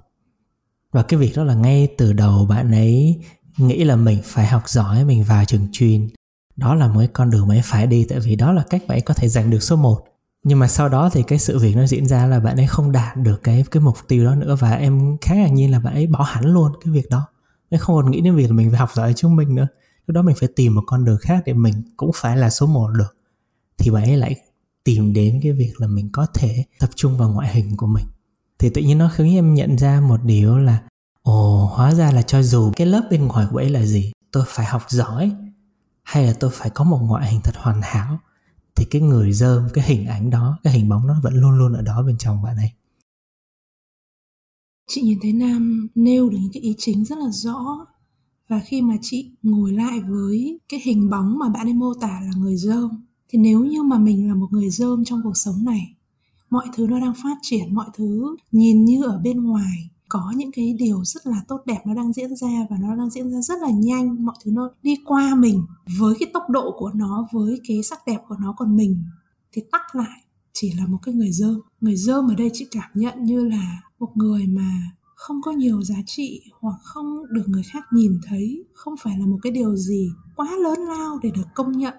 Và cái việc đó là ngay từ đầu bạn ấy nghĩ là mình phải học giỏi, mình vào trường chuyên. Đó là một cái con đường mà ấy phải đi, tại vì đó là cách bạn ấy có thể giành được số 1 nhưng mà sau đó thì cái sự việc nó diễn ra là bạn ấy không đạt được cái cái mục tiêu đó nữa và em khá ngạc nhiên là bạn ấy bỏ hẳn luôn cái việc đó. Em không còn nghĩ đến việc là mình phải học giỏi chúng mình nữa. Lúc đó mình phải tìm một con đường khác để mình cũng phải là số 1 được. Thì bạn ấy lại tìm đến cái việc là mình có thể tập trung vào ngoại hình của mình. Thì tự nhiên nó khiến em nhận ra một điều là, ồ, hóa ra là cho dù cái lớp bên ngoài của ấy là gì, tôi phải học giỏi hay là tôi phải có một ngoại hình thật hoàn hảo thì cái người dơm, cái hình ảnh đó, cái hình bóng nó vẫn luôn luôn ở đó bên trong bạn ấy. Chị nhìn thấy nam nêu được những cái ý chính rất là rõ. Và khi mà chị ngồi lại với cái hình bóng mà bạn ấy mô tả là người dơm, thì nếu như mà mình là một người dơm trong cuộc sống này, mọi thứ nó đang phát triển, mọi thứ nhìn như ở bên ngoài có những cái điều rất là tốt đẹp nó đang diễn ra và nó đang diễn ra rất là nhanh, mọi thứ nó đi qua mình với cái tốc độ của nó, với cái sắc đẹp của nó. Còn mình thì tắt lại, chỉ là một cái người dơm. Người dơm ở đây chị cảm nhận như là một người mà không có nhiều giá trị hoặc không được người khác nhìn thấy, không phải là một cái điều gì quá lớn lao để được công nhận.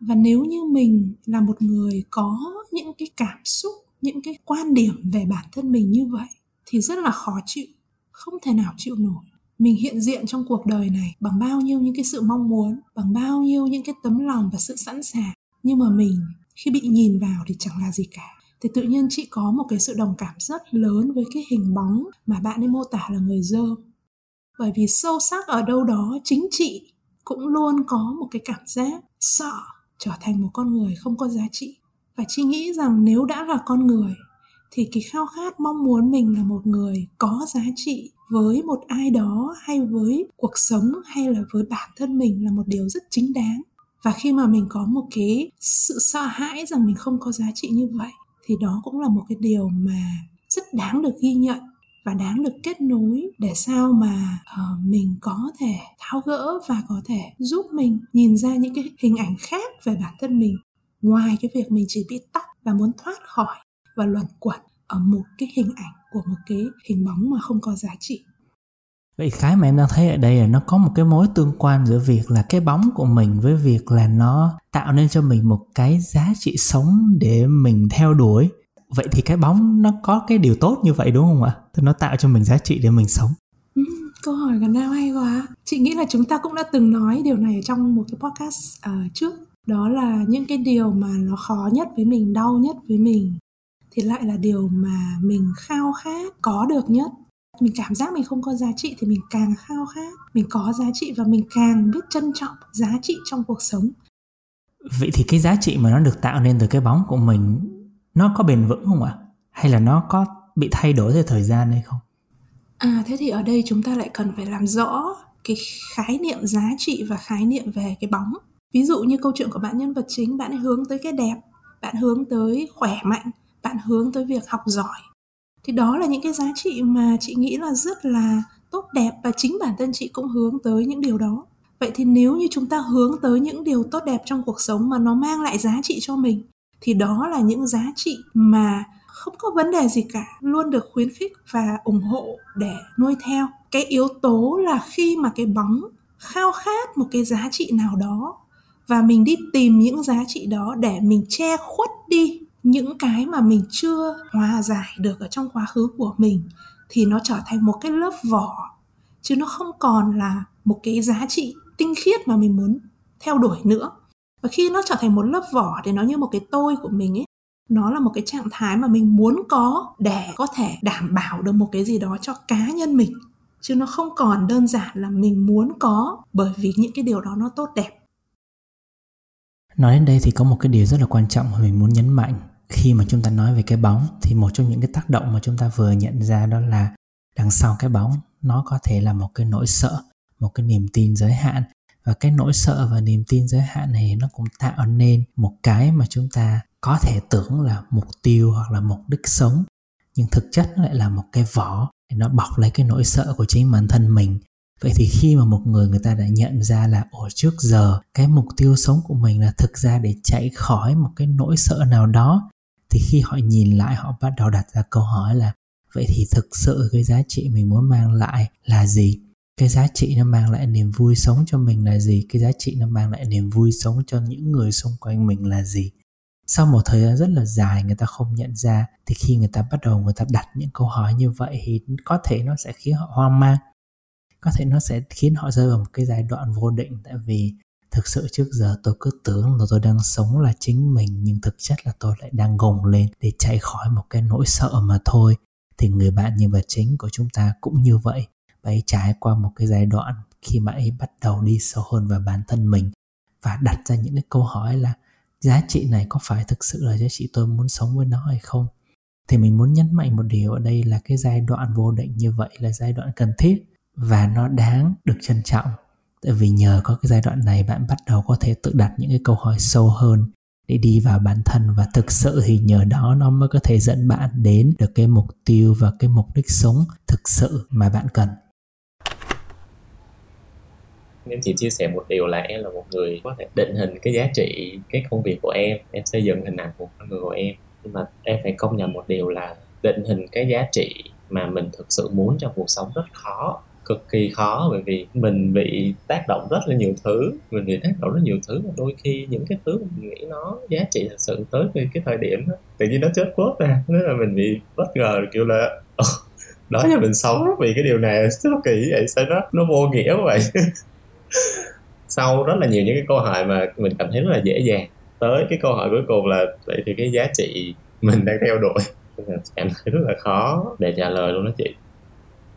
Và nếu như mình là một người có những cái cảm xúc, những cái quan điểm về bản thân mình như vậy thì rất là khó chịu, không thể nào chịu nổi. Mình hiện diện trong cuộc đời này bằng bao nhiêu những cái sự mong muốn, bằng bao nhiêu những cái tấm lòng và sự sẵn sàng. Nhưng mà mình khi bị nhìn vào thì chẳng là gì cả. Thì tự nhiên chị có một cái sự đồng cảm rất lớn với cái hình bóng mà bạn ấy mô tả là người dơ. Bởi vì sâu sắc ở đâu đó, chính chị cũng luôn có một cái cảm giác sợ trở thành một con người không có giá trị. Và chị nghĩ rằng nếu đã là con người thì cái khao khát mong muốn mình là một người có giá trị với một ai đó hay với cuộc sống hay là với bản thân mình là một điều rất chính đáng. Và khi mà mình có một cái sự sợ hãi rằng mình không có giá trị như vậy thì đó cũng là một cái điều mà rất đáng được ghi nhận và đáng được kết nối để sao mà uh, mình có thể tháo gỡ và có thể giúp mình nhìn ra những cái hình ảnh khác về bản thân mình. Ngoài cái việc mình chỉ bị tắc và muốn thoát khỏi và luẩn quẩn ở một cái hình ảnh của một cái hình bóng mà không có giá trị Vậy cái mà em đang thấy ở đây là nó có một cái mối tương quan giữa việc là cái bóng của mình với việc là nó tạo nên cho mình một cái giá trị sống để mình theo đuổi. Vậy thì cái bóng nó có cái điều tốt như vậy đúng không ạ? Thì nó tạo cho mình giá trị để mình sống. Ừ, câu hỏi gần nào hay quá. Chị nghĩ là chúng ta cũng đã từng nói điều này trong một cái podcast uh, trước. Đó là những cái điều mà nó khó nhất với mình, đau nhất với mình thì lại là điều mà mình khao khát có được nhất. Mình cảm giác mình không có giá trị thì mình càng khao khát. Mình có giá trị và mình càng biết trân trọng giá trị trong cuộc sống. Vậy thì cái giá trị mà nó được tạo nên từ cái bóng của mình nó có bền vững không ạ? Hay là nó có bị thay đổi theo thời gian hay không? À thế thì ở đây chúng ta lại cần phải làm rõ cái khái niệm giá trị và khái niệm về cái bóng. Ví dụ như câu chuyện của bạn nhân vật chính bạn hướng tới cái đẹp bạn hướng tới khỏe mạnh bạn hướng tới việc học giỏi. Thì đó là những cái giá trị mà chị nghĩ là rất là tốt đẹp và chính bản thân chị cũng hướng tới những điều đó. Vậy thì nếu như chúng ta hướng tới những điều tốt đẹp trong cuộc sống mà nó mang lại giá trị cho mình, thì đó là những giá trị mà không có vấn đề gì cả, luôn được khuyến khích và ủng hộ để nuôi theo. Cái yếu tố là khi mà cái bóng khao khát một cái giá trị nào đó và mình đi tìm những giá trị đó để mình che khuất đi những cái mà mình chưa hòa giải được ở trong quá khứ của mình thì nó trở thành một cái lớp vỏ, chứ nó không còn là một cái giá trị tinh khiết mà mình muốn theo đuổi nữa. Và khi nó trở thành một lớp vỏ thì nó như một cái tôi của mình ấy, nó là một cái trạng thái mà mình muốn có để có thể đảm bảo được một cái gì đó cho cá nhân mình, chứ nó không còn đơn giản là mình muốn có bởi vì những cái điều đó nó tốt đẹp. Nói đến đây thì có một cái điều rất là quan trọng mà mình muốn nhấn mạnh khi mà chúng ta nói về cái bóng, thì một trong những cái tác động mà chúng ta vừa nhận ra đó là đằng sau cái bóng, nó có thể là một cái nỗi sợ, một cái niềm tin giới hạn. Và cái nỗi sợ và niềm tin giới hạn này nó cũng tạo nên một cái mà chúng ta có thể tưởng là mục tiêu hoặc là mục đích sống. Nhưng thực chất nó lại là một cái vỏ để nó bọc lấy cái nỗi sợ của chính bản thân mình. Vậy thì khi mà một người người ta đã nhận ra là ở trước giờ cái mục tiêu sống của mình là thực ra để chạy khỏi một cái nỗi sợ nào đó thì khi họ nhìn lại, họ bắt đầu đặt ra câu hỏi là, vậy thì thực sự cái giá trị mình muốn mang lại là gì? Cái giá trị nó mang lại niềm vui sống cho mình là gì? Cái giá trị nó mang lại niềm vui sống cho những người xung quanh mình là gì? Sau một thời gian rất là dài, người ta không nhận ra, thì khi người ta bắt đầu người ta đặt những câu hỏi như vậy thì có thể nó sẽ khiến họ hoang mang. Có thể nó sẽ khiến họ rơi vào một cái giai đoạn vô định, tại vì thực sự trước giờ tôi cứ tưởng là tôi đang sống là chính mình, nhưng thực chất là tôi lại đang gồng lên để chạy khỏi một cái nỗi sợ mà thôi. Thì người bạn nhân vật chính của chúng ta cũng như vậy. Bà ấy trải qua một cái giai đoạn khi mà ấy bắt đầu đi sâu hơn vào bản thân mình và đặt ra những cái câu hỏi là giá trị này có phải thực sự là giá trị tôi muốn sống với nó hay không? Thì mình muốn nhấn mạnh một điều ở đây là cái giai đoạn vô định như vậy là giai đoạn cần thiết và nó đáng được trân trọng tại vì nhờ có cái giai đoạn này bạn bắt đầu có thể tự đặt những cái câu hỏi sâu hơn để đi vào bản thân và thực sự thì nhờ đó nó mới có thể dẫn bạn đến được cái mục tiêu và cái mục đích sống thực sự mà bạn cần. Em chỉ chia sẻ một điều là em là một người có thể định hình cái giá trị cái công việc của em em xây dựng hình ảnh của con người của em. Nhưng mà em phải công nhận một điều là định hình cái giá trị mà mình thực sự muốn trong cuộc sống rất khó cực kỳ khó bởi vì mình bị tác động rất là nhiều thứ. Mình bị tác động rất nhiều thứ và đôi khi những cái thứ mình nghĩ nó giá trị thật sự tới cái, cái thời điểm đó tự nhiên nó chết quốc ra nên là mình bị bất ngờ kiểu là đó là mình sống vì cái điều này sao kỳ vậy sao nó nó vô nghĩa vậy? Sau rất là nhiều những cái câu hỏi mà mình cảm thấy rất là dễ dàng tới cái câu hỏi cuối cùng là vậy thì cái giá trị mình đang theo đuổi? Cảm thấy rất là khó để trả lời luôn đó chị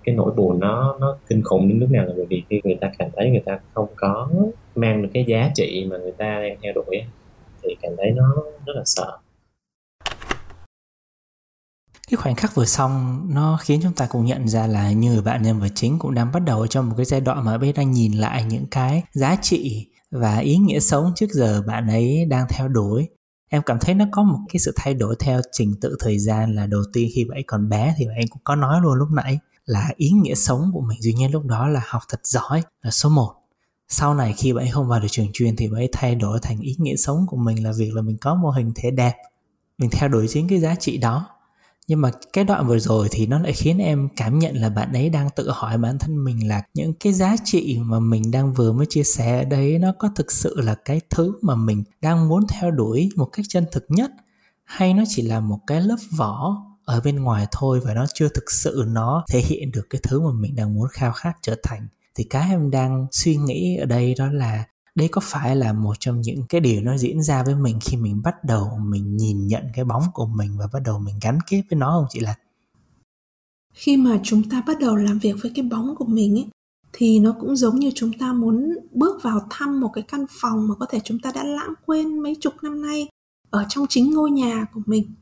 cái nỗi buồn nó nó kinh khủng đến mức nào là bởi vì khi người ta cảm thấy người ta không có mang được cái giá trị mà người ta đang theo đuổi thì cảm thấy nó rất là sợ. Cái khoảnh khắc vừa xong nó khiến chúng ta cũng nhận ra là như bạn nhân vật chính cũng đang bắt đầu trong một cái giai đoạn mà bên đang nhìn lại những cái giá trị và ý nghĩa sống trước giờ bạn ấy đang theo đuổi. Em cảm thấy nó có một cái sự thay đổi theo trình tự thời gian là đầu tiên khi bạn ấy còn bé thì bạn ấy cũng có nói luôn lúc nãy là ý nghĩa sống của mình. Duy nhất lúc đó là học thật giỏi là số 1 sau này khi bạn ấy không vào được trường chuyên thì bạn ấy thay đổi thành ý nghĩa sống của mình là việc là mình có mô hình thể đẹp. Mình theo đuổi chính cái giá trị đó. Nhưng mà cái đoạn vừa rồi thì nó lại khiến em cảm nhận là bạn ấy đang tự hỏi bản thân mình là những cái giá trị mà mình đang vừa mới chia sẻ ở đấy nó có thực sự là cái thứ mà mình đang muốn theo đuổi một cách chân thực nhất? Hay nó chỉ là một cái lớp vỏ ở bên ngoài thôi và nó chưa thực sự nó thể hiện được cái thứ mà mình đang muốn khao khát trở thành thì cái em đang suy nghĩ ở đây đó là đây có phải là một trong những cái điều nó diễn ra với mình khi mình bắt đầu mình nhìn nhận cái bóng của mình và bắt đầu mình gắn kết với nó không chị Lan? Khi mà chúng ta bắt đầu làm việc với cái bóng của mình ấy, thì nó cũng giống như chúng ta muốn bước vào thăm một cái căn phòng mà có thể chúng ta đã lãng quên mấy chục năm nay ở trong chính ngôi nhà của mình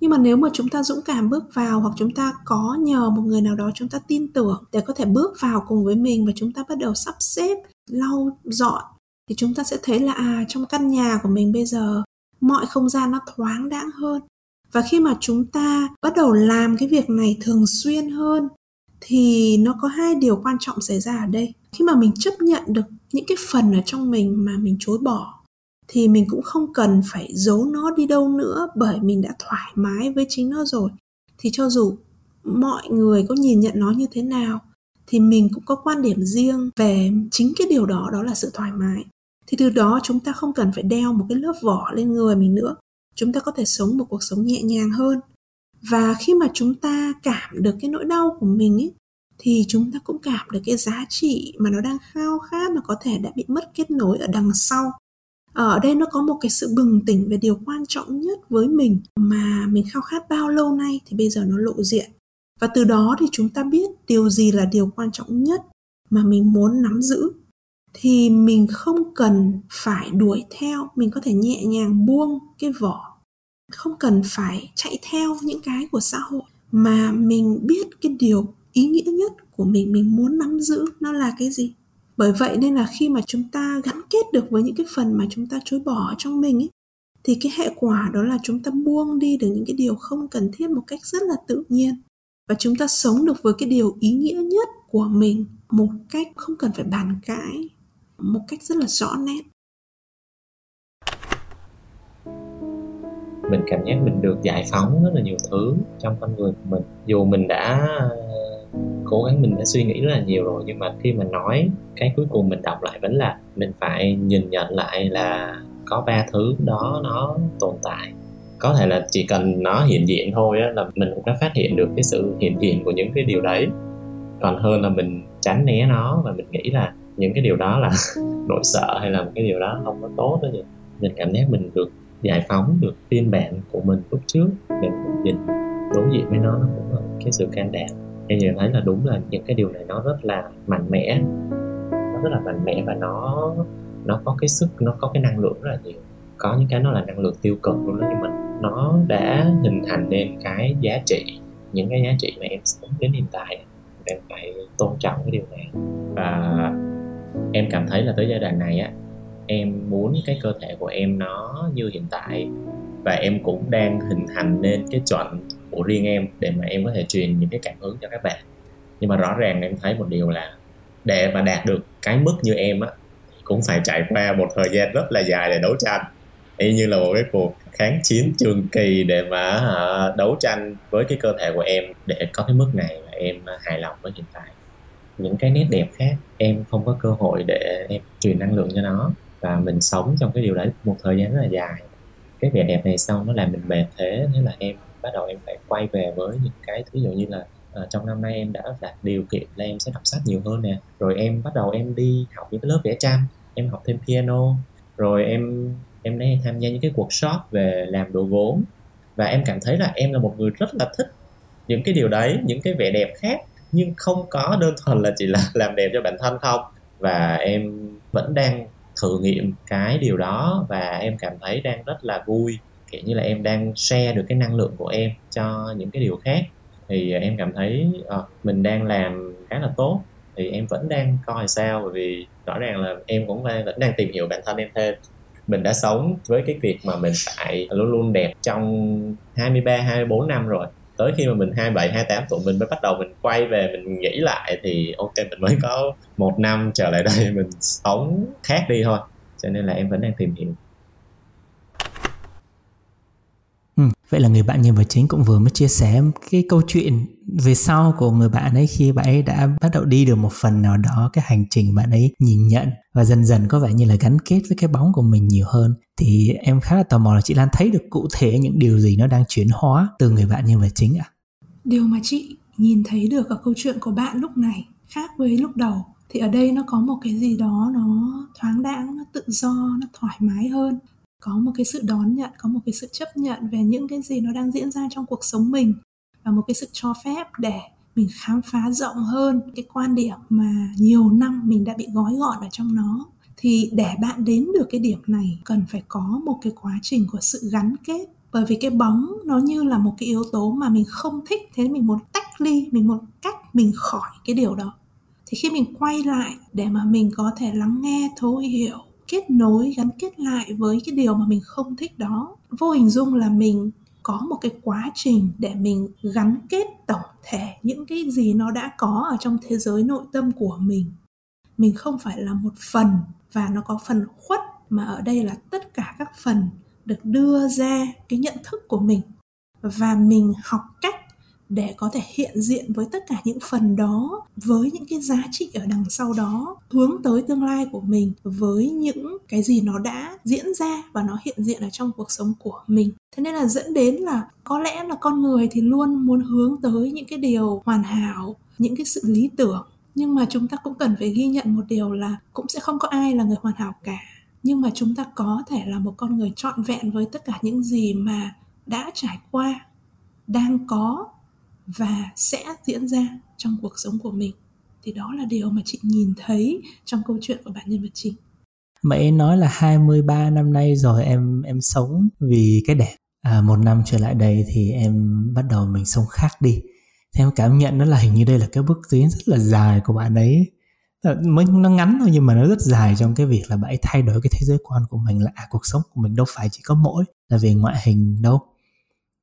nhưng mà nếu mà chúng ta dũng cảm bước vào hoặc chúng ta có nhờ một người nào đó chúng ta tin tưởng để có thể bước vào cùng với mình và chúng ta bắt đầu sắp xếp, lau dọn, thì chúng ta sẽ thấy là à trong căn nhà của mình bây giờ mọi không gian nó thoáng đãng hơn. Và khi mà chúng ta bắt đầu làm cái việc này thường xuyên hơn, thì nó có hai điều quan trọng xảy ra ở đây. Khi mà mình chấp nhận được những cái phần ở trong mình mà mình chối bỏ thì mình cũng không cần phải giấu nó đi đâu nữa bởi mình đã thoải mái với chính nó rồi. Thì cho dù mọi người có nhìn nhận nó như thế nào, thì mình cũng có quan điểm riêng về chính cái điều đó đó là sự thoải mái. Thì từ đó chúng ta không cần phải đeo một cái lớp vỏ lên người mình nữa. Chúng ta có thể sống một cuộc sống nhẹ nhàng hơn. Và khi mà chúng ta cảm được cái nỗi đau của mình ấy thì chúng ta cũng cảm được cái giá trị mà nó đang khao khát mà có thể đã bị mất kết nối ở đằng sau ở đây nó có một cái sự bừng tỉnh về điều quan trọng nhất với mình mà mình khao khát bao lâu nay thì bây giờ nó lộ diện. Và từ đó thì chúng ta biết điều gì là điều quan trọng nhất mà mình muốn nắm giữ. Thì mình không cần phải đuổi theo, mình có thể nhẹ nhàng buông cái vỏ. Không cần phải chạy theo những cái của xã hội. Mà mình biết cái điều ý nghĩa nhất của mình mình muốn nắm giữ nó là cái gì? Bởi vậy nên là khi mà chúng ta gắn kết được với những cái phần mà chúng ta chối bỏ trong mình ấy, thì cái hệ quả đó là chúng ta buông đi được những cái điều không cần thiết một cách rất là tự nhiên. Và chúng ta sống được với cái điều ý nghĩa nhất của mình một cách không cần phải bàn cãi, một cách rất là rõ nét. Mình cảm giác mình được giải phóng rất là nhiều thứ trong con người của mình. Dù mình đã cố gắng mình đã suy nghĩ rất là nhiều rồi. Nhưng mà khi mà nói cái cuối cùng mình đọc lại vẫn là mình phải nhìn nhận lại là có ba thứ đó nó tồn tại. Có thể là chỉ cần nó hiện diện thôi á, là mình cũng đã phát hiện được cái sự hiện diện của những cái điều đấy. Còn hơn là mình tránh né nó và mình nghĩ là những cái điều đó là nỗi sợ hay là một cái điều đó không có tốt đó gì mình cảm giác mình được giải phóng được phiên bản của mình lúc trước. Mình nhìn đối diện với nó nó cũng là cái sự can đảm em nhận thấy là đúng là những cái điều này nó rất là mạnh mẽ. Nó rất là mạnh mẽ và nó nó có cái sức, nó có cái năng lượng rất là nhiều. Có những cái nó là năng lượng tiêu cực luôn đó, nhưng mà nó đã hình thành nên cái giá trị, những cái giá trị mà em sống đến hiện tại. Em phải tôn trọng cái điều này. Và em cảm thấy là tới giai đoạn này á, em muốn cái cơ thể của em nó như hiện tại. Và em cũng đang hình thành nên cái chuẩn của riêng em để mà em có thể truyền những cái cảm hứng cho các bạn. Nhưng mà rõ ràng em thấy một điều là để mà đạt được cái mức như em á cũng phải trải qua một thời gian rất là dài để đấu tranh. Y như là một cái cuộc kháng chiến trường kỳ để mà đấu tranh với cái cơ thể của em để có cái mức này mà em hài lòng với hiện tại. Những cái nét đẹp khác, em không có cơ hội để em truyền năng lượng cho nó và mình sống trong cái điều đấy một thời gian rất là dài. Cái vẻ đẹp này xong nó làm mình mệt thế thế là em bắt đầu em phải quay về với những cái ví dụ như là À, trong năm nay em đã đạt điều kiện là em sẽ đọc sách nhiều hơn nè. Rồi em bắt đầu em đi học những cái lớp vẽ tranh em học thêm piano rồi em em đã tham gia những cái workshop về làm đồ gốm. Và em cảm thấy là em là một người rất là thích những cái điều đấy những cái vẻ đẹp khác nhưng không có đơn thuần là chỉ là làm đẹp cho bản thân không. Và em vẫn đang thử nghiệm cái điều đó và em cảm thấy đang rất là vui kiểu như là em đang share được cái năng lượng của em cho những cái điều khác. Thì à, em cảm thấy à, mình đang làm khá là tốt. Thì em vẫn đang coi sao bởi vì rõ ràng là em cũng đang, vẫn đang tìm hiểu bản thân em thêm. Mình đã sống với cái việc mà mình phải luôn luôn đẹp trong 23 24 năm rồi. Tới khi mà mình 27 28 tuổi mình mới bắt đầu mình quay về mình nghĩ lại thì ok mình mới có một năm trở lại đây mình sống khác đi thôi. Cho nên là em vẫn đang tìm hiểu Ừ, vậy là người bạn nhân vật chính cũng vừa mới chia sẻ cái câu chuyện về sau của người bạn ấy khi bạn ấy đã bắt đầu đi được một phần nào đó cái hành trình bạn ấy nhìn nhận và dần dần có vẻ như là gắn kết với cái bóng của mình nhiều hơn thì em khá là tò mò là chị Lan thấy được cụ thể những điều gì nó đang chuyển hóa từ người bạn nhân vật chính ạ? À? Điều mà chị nhìn thấy được ở câu chuyện của bạn lúc này, khác với lúc đầu, thì ở đây nó có một cái gì đó nó thoáng đãng, nó tự do, nó thoải mái hơn có một cái sự đón nhận, có một cái sự chấp nhận về những cái gì nó đang diễn ra trong cuộc sống mình và một cái sự cho phép để mình khám phá rộng hơn cái quan điểm mà nhiều năm mình đã bị gói gọn ở trong nó. Thì để bạn đến được cái điểm này, cần phải có một cái quá trình của sự gắn kết. Bởi vì cái bóng nó như là một cái yếu tố mà mình không thích, thế mình muốn tách ly, mình muốn cách mình khỏi cái điều đó. Thì khi mình quay lại để mà mình có thể lắng nghe, thấu hiểu kết nối, gắn kết lại với cái điều mà mình không thích đó. Vô hình dung là mình có một cái quá trình để mình gắn kết tổng thể những cái gì nó đã có ở trong thế giới nội tâm của mình. Mình không phải là một phần và nó có phần khuất mà ở đây là tất cả các phần được đưa ra cái nhận thức của mình. Và mình học cách để có thể hiện diện với tất cả những phần đó, với những cái giá trị ở đằng sau đó, hướng tới tương lai của mình, với những cái gì nó đã diễn ra và nó hiện diện ở trong cuộc sống của mình. Thế nên là dẫn đến là có lẽ là con người thì luôn muốn hướng tới những cái điều hoàn hảo, những cái sự lý tưởng. Nhưng mà chúng ta cũng cần phải ghi nhận một điều là cũng sẽ không có ai là người hoàn hảo cả. Nhưng mà chúng ta có thể là một con người trọn vẹn với tất cả những gì mà đã trải qua, đang có và sẽ diễn ra trong cuộc sống của mình. Thì đó là điều mà chị nhìn thấy trong câu chuyện của bạn nhân vật chính. Mẹ nói là 23 năm nay rồi em em sống vì cái đẹp. À, một năm trở lại đây thì em bắt đầu mình sống khác đi. Thì em cảm nhận nó là hình như đây là cái bước tiến rất là dài của bạn ấy. Ờ, mới nó ngắn thôi nhưng mà nó rất dài trong cái việc là bạn ấy thay đổi cái thế giới quan của mình là à cuộc sống của mình đâu phải chỉ có mỗi là về ngoại hình đâu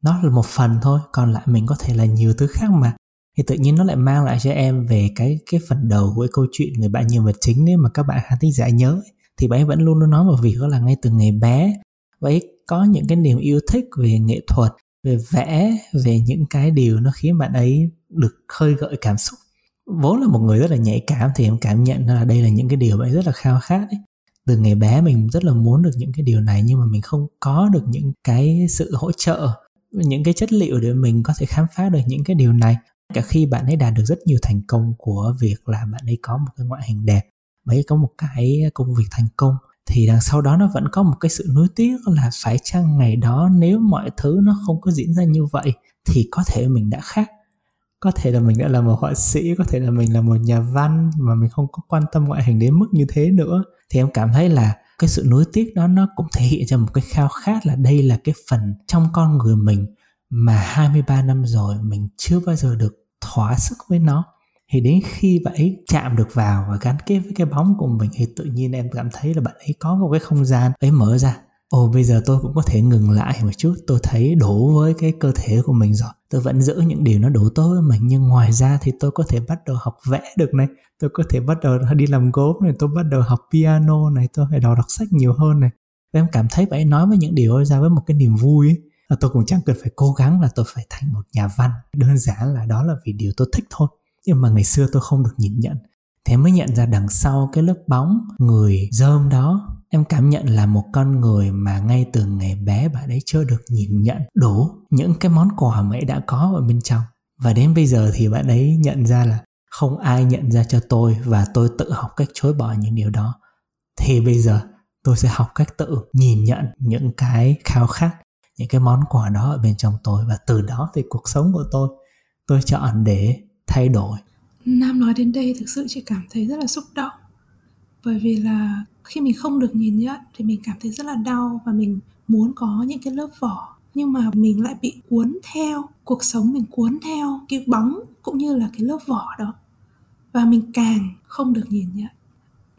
nó là một phần thôi, còn lại mình có thể là nhiều thứ khác mà. Thì tự nhiên nó lại mang lại cho em về cái cái phần đầu của cái câu chuyện người bạn nhân vật chính nếu mà các bạn khán thính giả nhớ thì bạn ấy vẫn luôn luôn nói một việc đó là ngay từ ngày bé bạn ấy có những cái niềm yêu thích về nghệ thuật, về vẽ, về những cái điều nó khiến bạn ấy được khơi gợi cảm xúc. Vốn là một người rất là nhạy cảm thì em cảm nhận là đây là những cái điều bạn ấy rất là khao khát ấy. Từ ngày bé mình rất là muốn được những cái điều này nhưng mà mình không có được những cái sự hỗ trợ những cái chất liệu để mình có thể khám phá được những cái điều này. Cả khi bạn ấy đạt được rất nhiều thành công của việc là bạn ấy có một cái ngoại hình đẹp, bạn ấy có một cái công việc thành công, thì đằng sau đó nó vẫn có một cái sự nuối tiếc là phải chăng ngày đó nếu mọi thứ nó không có diễn ra như vậy thì có thể mình đã khác. Có thể là mình đã là một họa sĩ, có thể là mình là một nhà văn mà mình không có quan tâm ngoại hình đến mức như thế nữa. Thì em cảm thấy là cái sự nuối tiếc đó nó cũng thể hiện cho một cái khao khát là đây là cái phần trong con người mình mà 23 năm rồi mình chưa bao giờ được thỏa sức với nó. Thì đến khi bạn ấy chạm được vào và gắn kết với cái bóng của mình thì tự nhiên em cảm thấy là bạn ấy có một cái không gian ấy mở ra. Ồ, bây giờ tôi cũng có thể ngừng lại một chút, tôi thấy đủ với cái cơ thể của mình rồi. Tôi vẫn giữ những điều nó đủ tốt với mình, nhưng ngoài ra thì tôi có thể bắt đầu học vẽ được này tôi có thể bắt đầu đi làm gốm này, tôi bắt đầu học piano này, tôi phải đọc đọc sách nhiều hơn này. Và em cảm thấy bạn ấy nói với những điều ấy ra với một cái niềm vui ấy. Là tôi cũng chẳng cần phải cố gắng là tôi phải thành một nhà văn. Đơn giản là đó là vì điều tôi thích thôi. Nhưng mà ngày xưa tôi không được nhìn nhận. Thế mới nhận ra đằng sau cái lớp bóng người dơm đó, em cảm nhận là một con người mà ngay từ ngày bé bạn ấy chưa được nhìn nhận đủ những cái món quà mà ấy đã có ở bên trong. Và đến bây giờ thì bạn ấy nhận ra là không ai nhận ra cho tôi và tôi tự học cách chối bỏ những điều đó. Thì bây giờ, tôi sẽ học cách tự nhìn nhận những cái khao khát, những cái món quà đó ở bên trong tôi và từ đó thì cuộc sống của tôi tôi chọn để thay đổi. Nam nói đến đây thực sự chị cảm thấy rất là xúc động. Bởi vì là khi mình không được nhìn nhận thì mình cảm thấy rất là đau và mình muốn có những cái lớp vỏ. Nhưng mà mình lại bị cuốn theo, cuộc sống mình cuốn theo, cái bóng cũng như là cái lớp vỏ đó. Và mình càng không được nhìn nhận.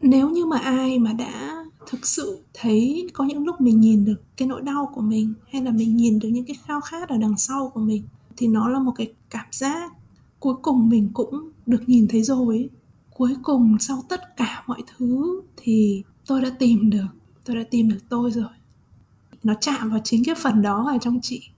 Nếu như mà ai mà đã thực sự thấy có những lúc mình nhìn được cái nỗi đau của mình, hay là mình nhìn được những cái khao khát ở đằng sau của mình, thì nó là một cái cảm giác cuối cùng mình cũng được nhìn thấy rồi cuối cùng sau tất cả mọi thứ thì tôi đã tìm được, tôi đã tìm được tôi rồi. Nó chạm vào chính cái phần đó ở trong chị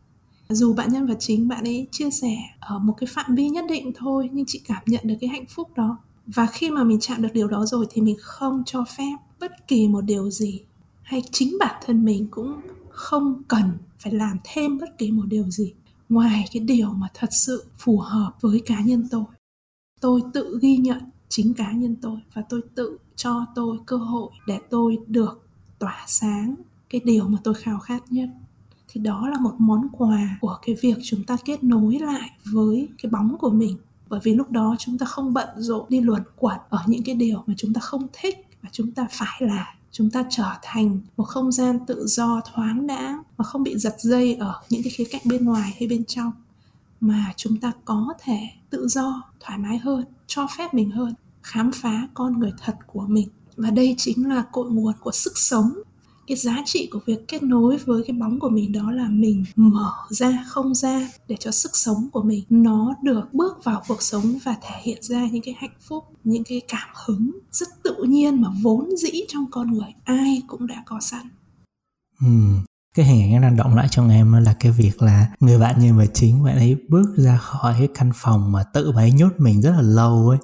dù bạn nhân vật chính bạn ấy chia sẻ ở một cái phạm vi nhất định thôi, nhưng chị cảm nhận được cái hạnh phúc đó. Và khi mà mình chạm được điều đó rồi thì mình không cho phép bất kỳ một điều gì, hay chính bản thân mình cũng không cần phải làm thêm bất kỳ một điều gì ngoài cái điều mà thật sự phù hợp với cá nhân tôi. Tôi tự ghi nhận chính cá nhân tôi và tôi tự cho tôi cơ hội để tôi được tỏa sáng cái điều mà tôi khao khát nhất thì đó là một món quà của cái việc chúng ta kết nối lại với cái bóng của mình. Bởi vì lúc đó chúng ta không bận rộn đi luẩn quẩn ở những cái điều mà chúng ta không thích và chúng ta phải là chúng ta trở thành một không gian tự do thoáng đãng và không bị giật dây ở những cái khía cạnh bên ngoài hay bên trong. Mà chúng ta có thể tự do, thoải mái hơn, cho phép mình hơn, khám phá con người thật của mình. Và đây chính là cội nguồn của sức sống cái giá trị của việc kết nối với cái bóng của mình đó là mình mở ra, không gian để cho sức sống của mình nó được bước vào cuộc sống và thể hiện ra những cái hạnh phúc, những cái cảm hứng rất tự nhiên mà vốn dĩ trong con người ai cũng đã có sẵn ừ. cái hình ảnh đang động lại trong em là cái việc là người bạn nhân vật chính, bạn ấy bước ra khỏi cái căn phòng mà tự bạn ấy nhốt mình rất là lâu ấy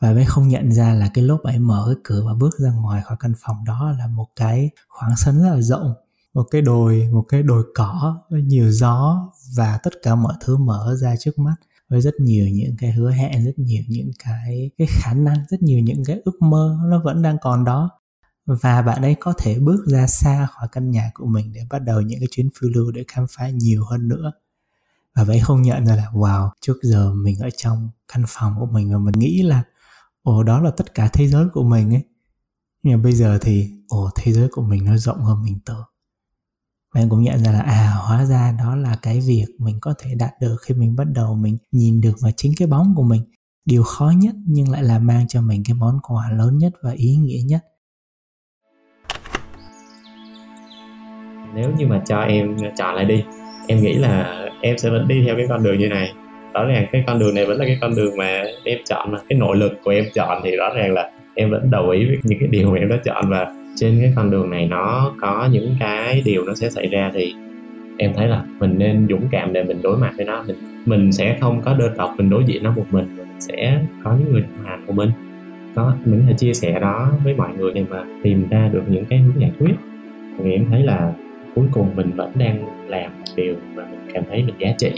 và bé không nhận ra là cái lúc ấy mở cái cửa và bước ra ngoài khỏi căn phòng đó là một cái khoảng sân rất là rộng, một cái đồi, một cái đồi cỏ với nhiều gió và tất cả mọi thứ mở ra trước mắt với rất nhiều những cái hứa hẹn, rất nhiều những cái cái khả năng, rất nhiều những cái ước mơ nó vẫn đang còn đó. Và bạn ấy có thể bước ra xa khỏi căn nhà của mình để bắt đầu những cái chuyến phiêu lưu để khám phá nhiều hơn nữa. Và vậy không nhận ra là, wow, trước giờ mình ở trong căn phòng của mình và mình nghĩ là ồ, đó là tất cả thế giới của mình ấy. Nhưng mà bây giờ thì, ồ, thế giới của mình nó rộng hơn mình tưởng. Và em cũng nhận ra là à hóa ra đó là cái việc mình có thể đạt được khi mình bắt đầu mình nhìn được vào chính cái bóng của mình. Điều khó nhất nhưng lại là mang cho mình cái món quà lớn nhất và ý nghĩa nhất. Nếu như mà cho em chọn lại đi, em nghĩ là em sẽ vẫn đi theo cái con đường như này rõ ràng cái con đường này vẫn là cái con đường mà em chọn mà. Cái nội lực của em chọn thì rõ ràng là em vẫn đồng ý với những cái điều mà em đã chọn. Và trên cái con đường này nó có những cái điều nó sẽ xảy ra thì em thấy là mình nên dũng cảm để mình đối mặt với nó. Mình mình sẽ không có đơn độc, mình đối diện nó một mình. Mình sẽ có những người đồng hành của mình. Đó mình có thể chia sẻ đó với mọi người để mà tìm ra được những cái hướng giải quyết. Vì em thấy là cuối cùng mình vẫn đang làm một điều mà mình cảm thấy mình giá trị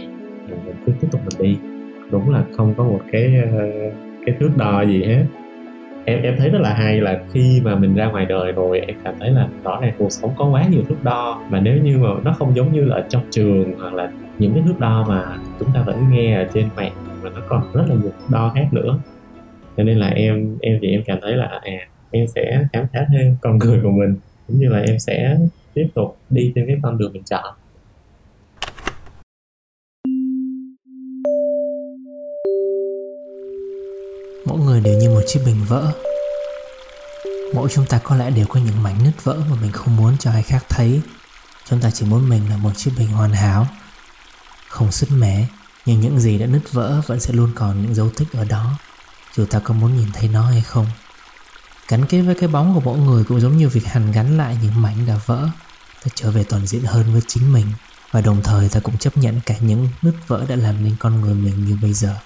mình, mình cứ tiếp tục mình đi. Đúng là không có một cái ờ, cái thước đo gì hết. Em em thấy rất là hay là khi mà mình ra ngoài đời rồi em cảm thấy là rõ ràng cuộc sống có quá nhiều thước đo. Và nếu như mà nó không giống như là trong trường hoặc là những cái thước đo mà chúng ta vẫn nghe ở trên mạng mà nó còn rất là nhiều thước đo khác nữa. Cho nên là em em thì em cảm thấy là à em sẽ khám phá thêm con người của mình. Cũng như là em sẽ tiếp tục đi trên cái con đường mình chọn. Mỗi người đều như một chiếc bình vỡ. Mỗi chúng ta có lẽ đều có những mảnh nứt vỡ mà mình không muốn cho ai khác thấy. Chúng ta chỉ muốn mình là một chiếc bình hoàn hảo, không sứt mẻ, nhưng những gì đã nứt vỡ vẫn sẽ luôn còn những dấu tích ở đó, dù ta có muốn nhìn thấy nó hay không. Gắn kết với cái bóng của mỗi người cũng giống như việc hàn gắn lại những mảnh đã vỡ, ta trở về toàn diện hơn với chính mình, và đồng thời ta cũng chấp nhận cả những nứt vỡ đã làm nên con người mình như bây giờ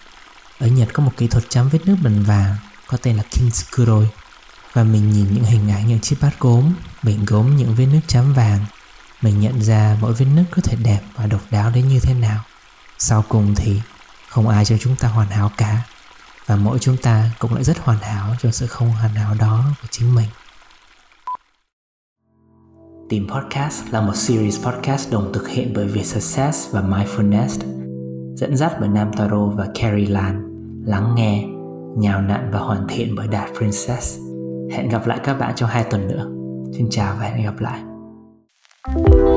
ở Nhật có một kỹ thuật chấm vết nước bằng vàng có tên là Kinskuroi và mình nhìn những hình ảnh những chiếc bát gốm, bình gốm những vết nước chấm vàng mình nhận ra mỗi vết nước có thể đẹp và độc đáo đến như thế nào. Sau cùng thì không ai cho chúng ta hoàn hảo cả và mỗi chúng ta cũng lại rất hoàn hảo cho sự không hoàn hảo đó của chính mình. Tìm Podcast là một series podcast đồng thực hiện bởi Viet Success và Mindfulness, dẫn dắt bởi Nam Taro và Carrie Lan, lắng nghe, nhào nặn và hoàn thiện bởi Đạt Princess. Hẹn gặp lại các bạn trong hai tuần nữa. Xin chào và hẹn gặp lại. thank you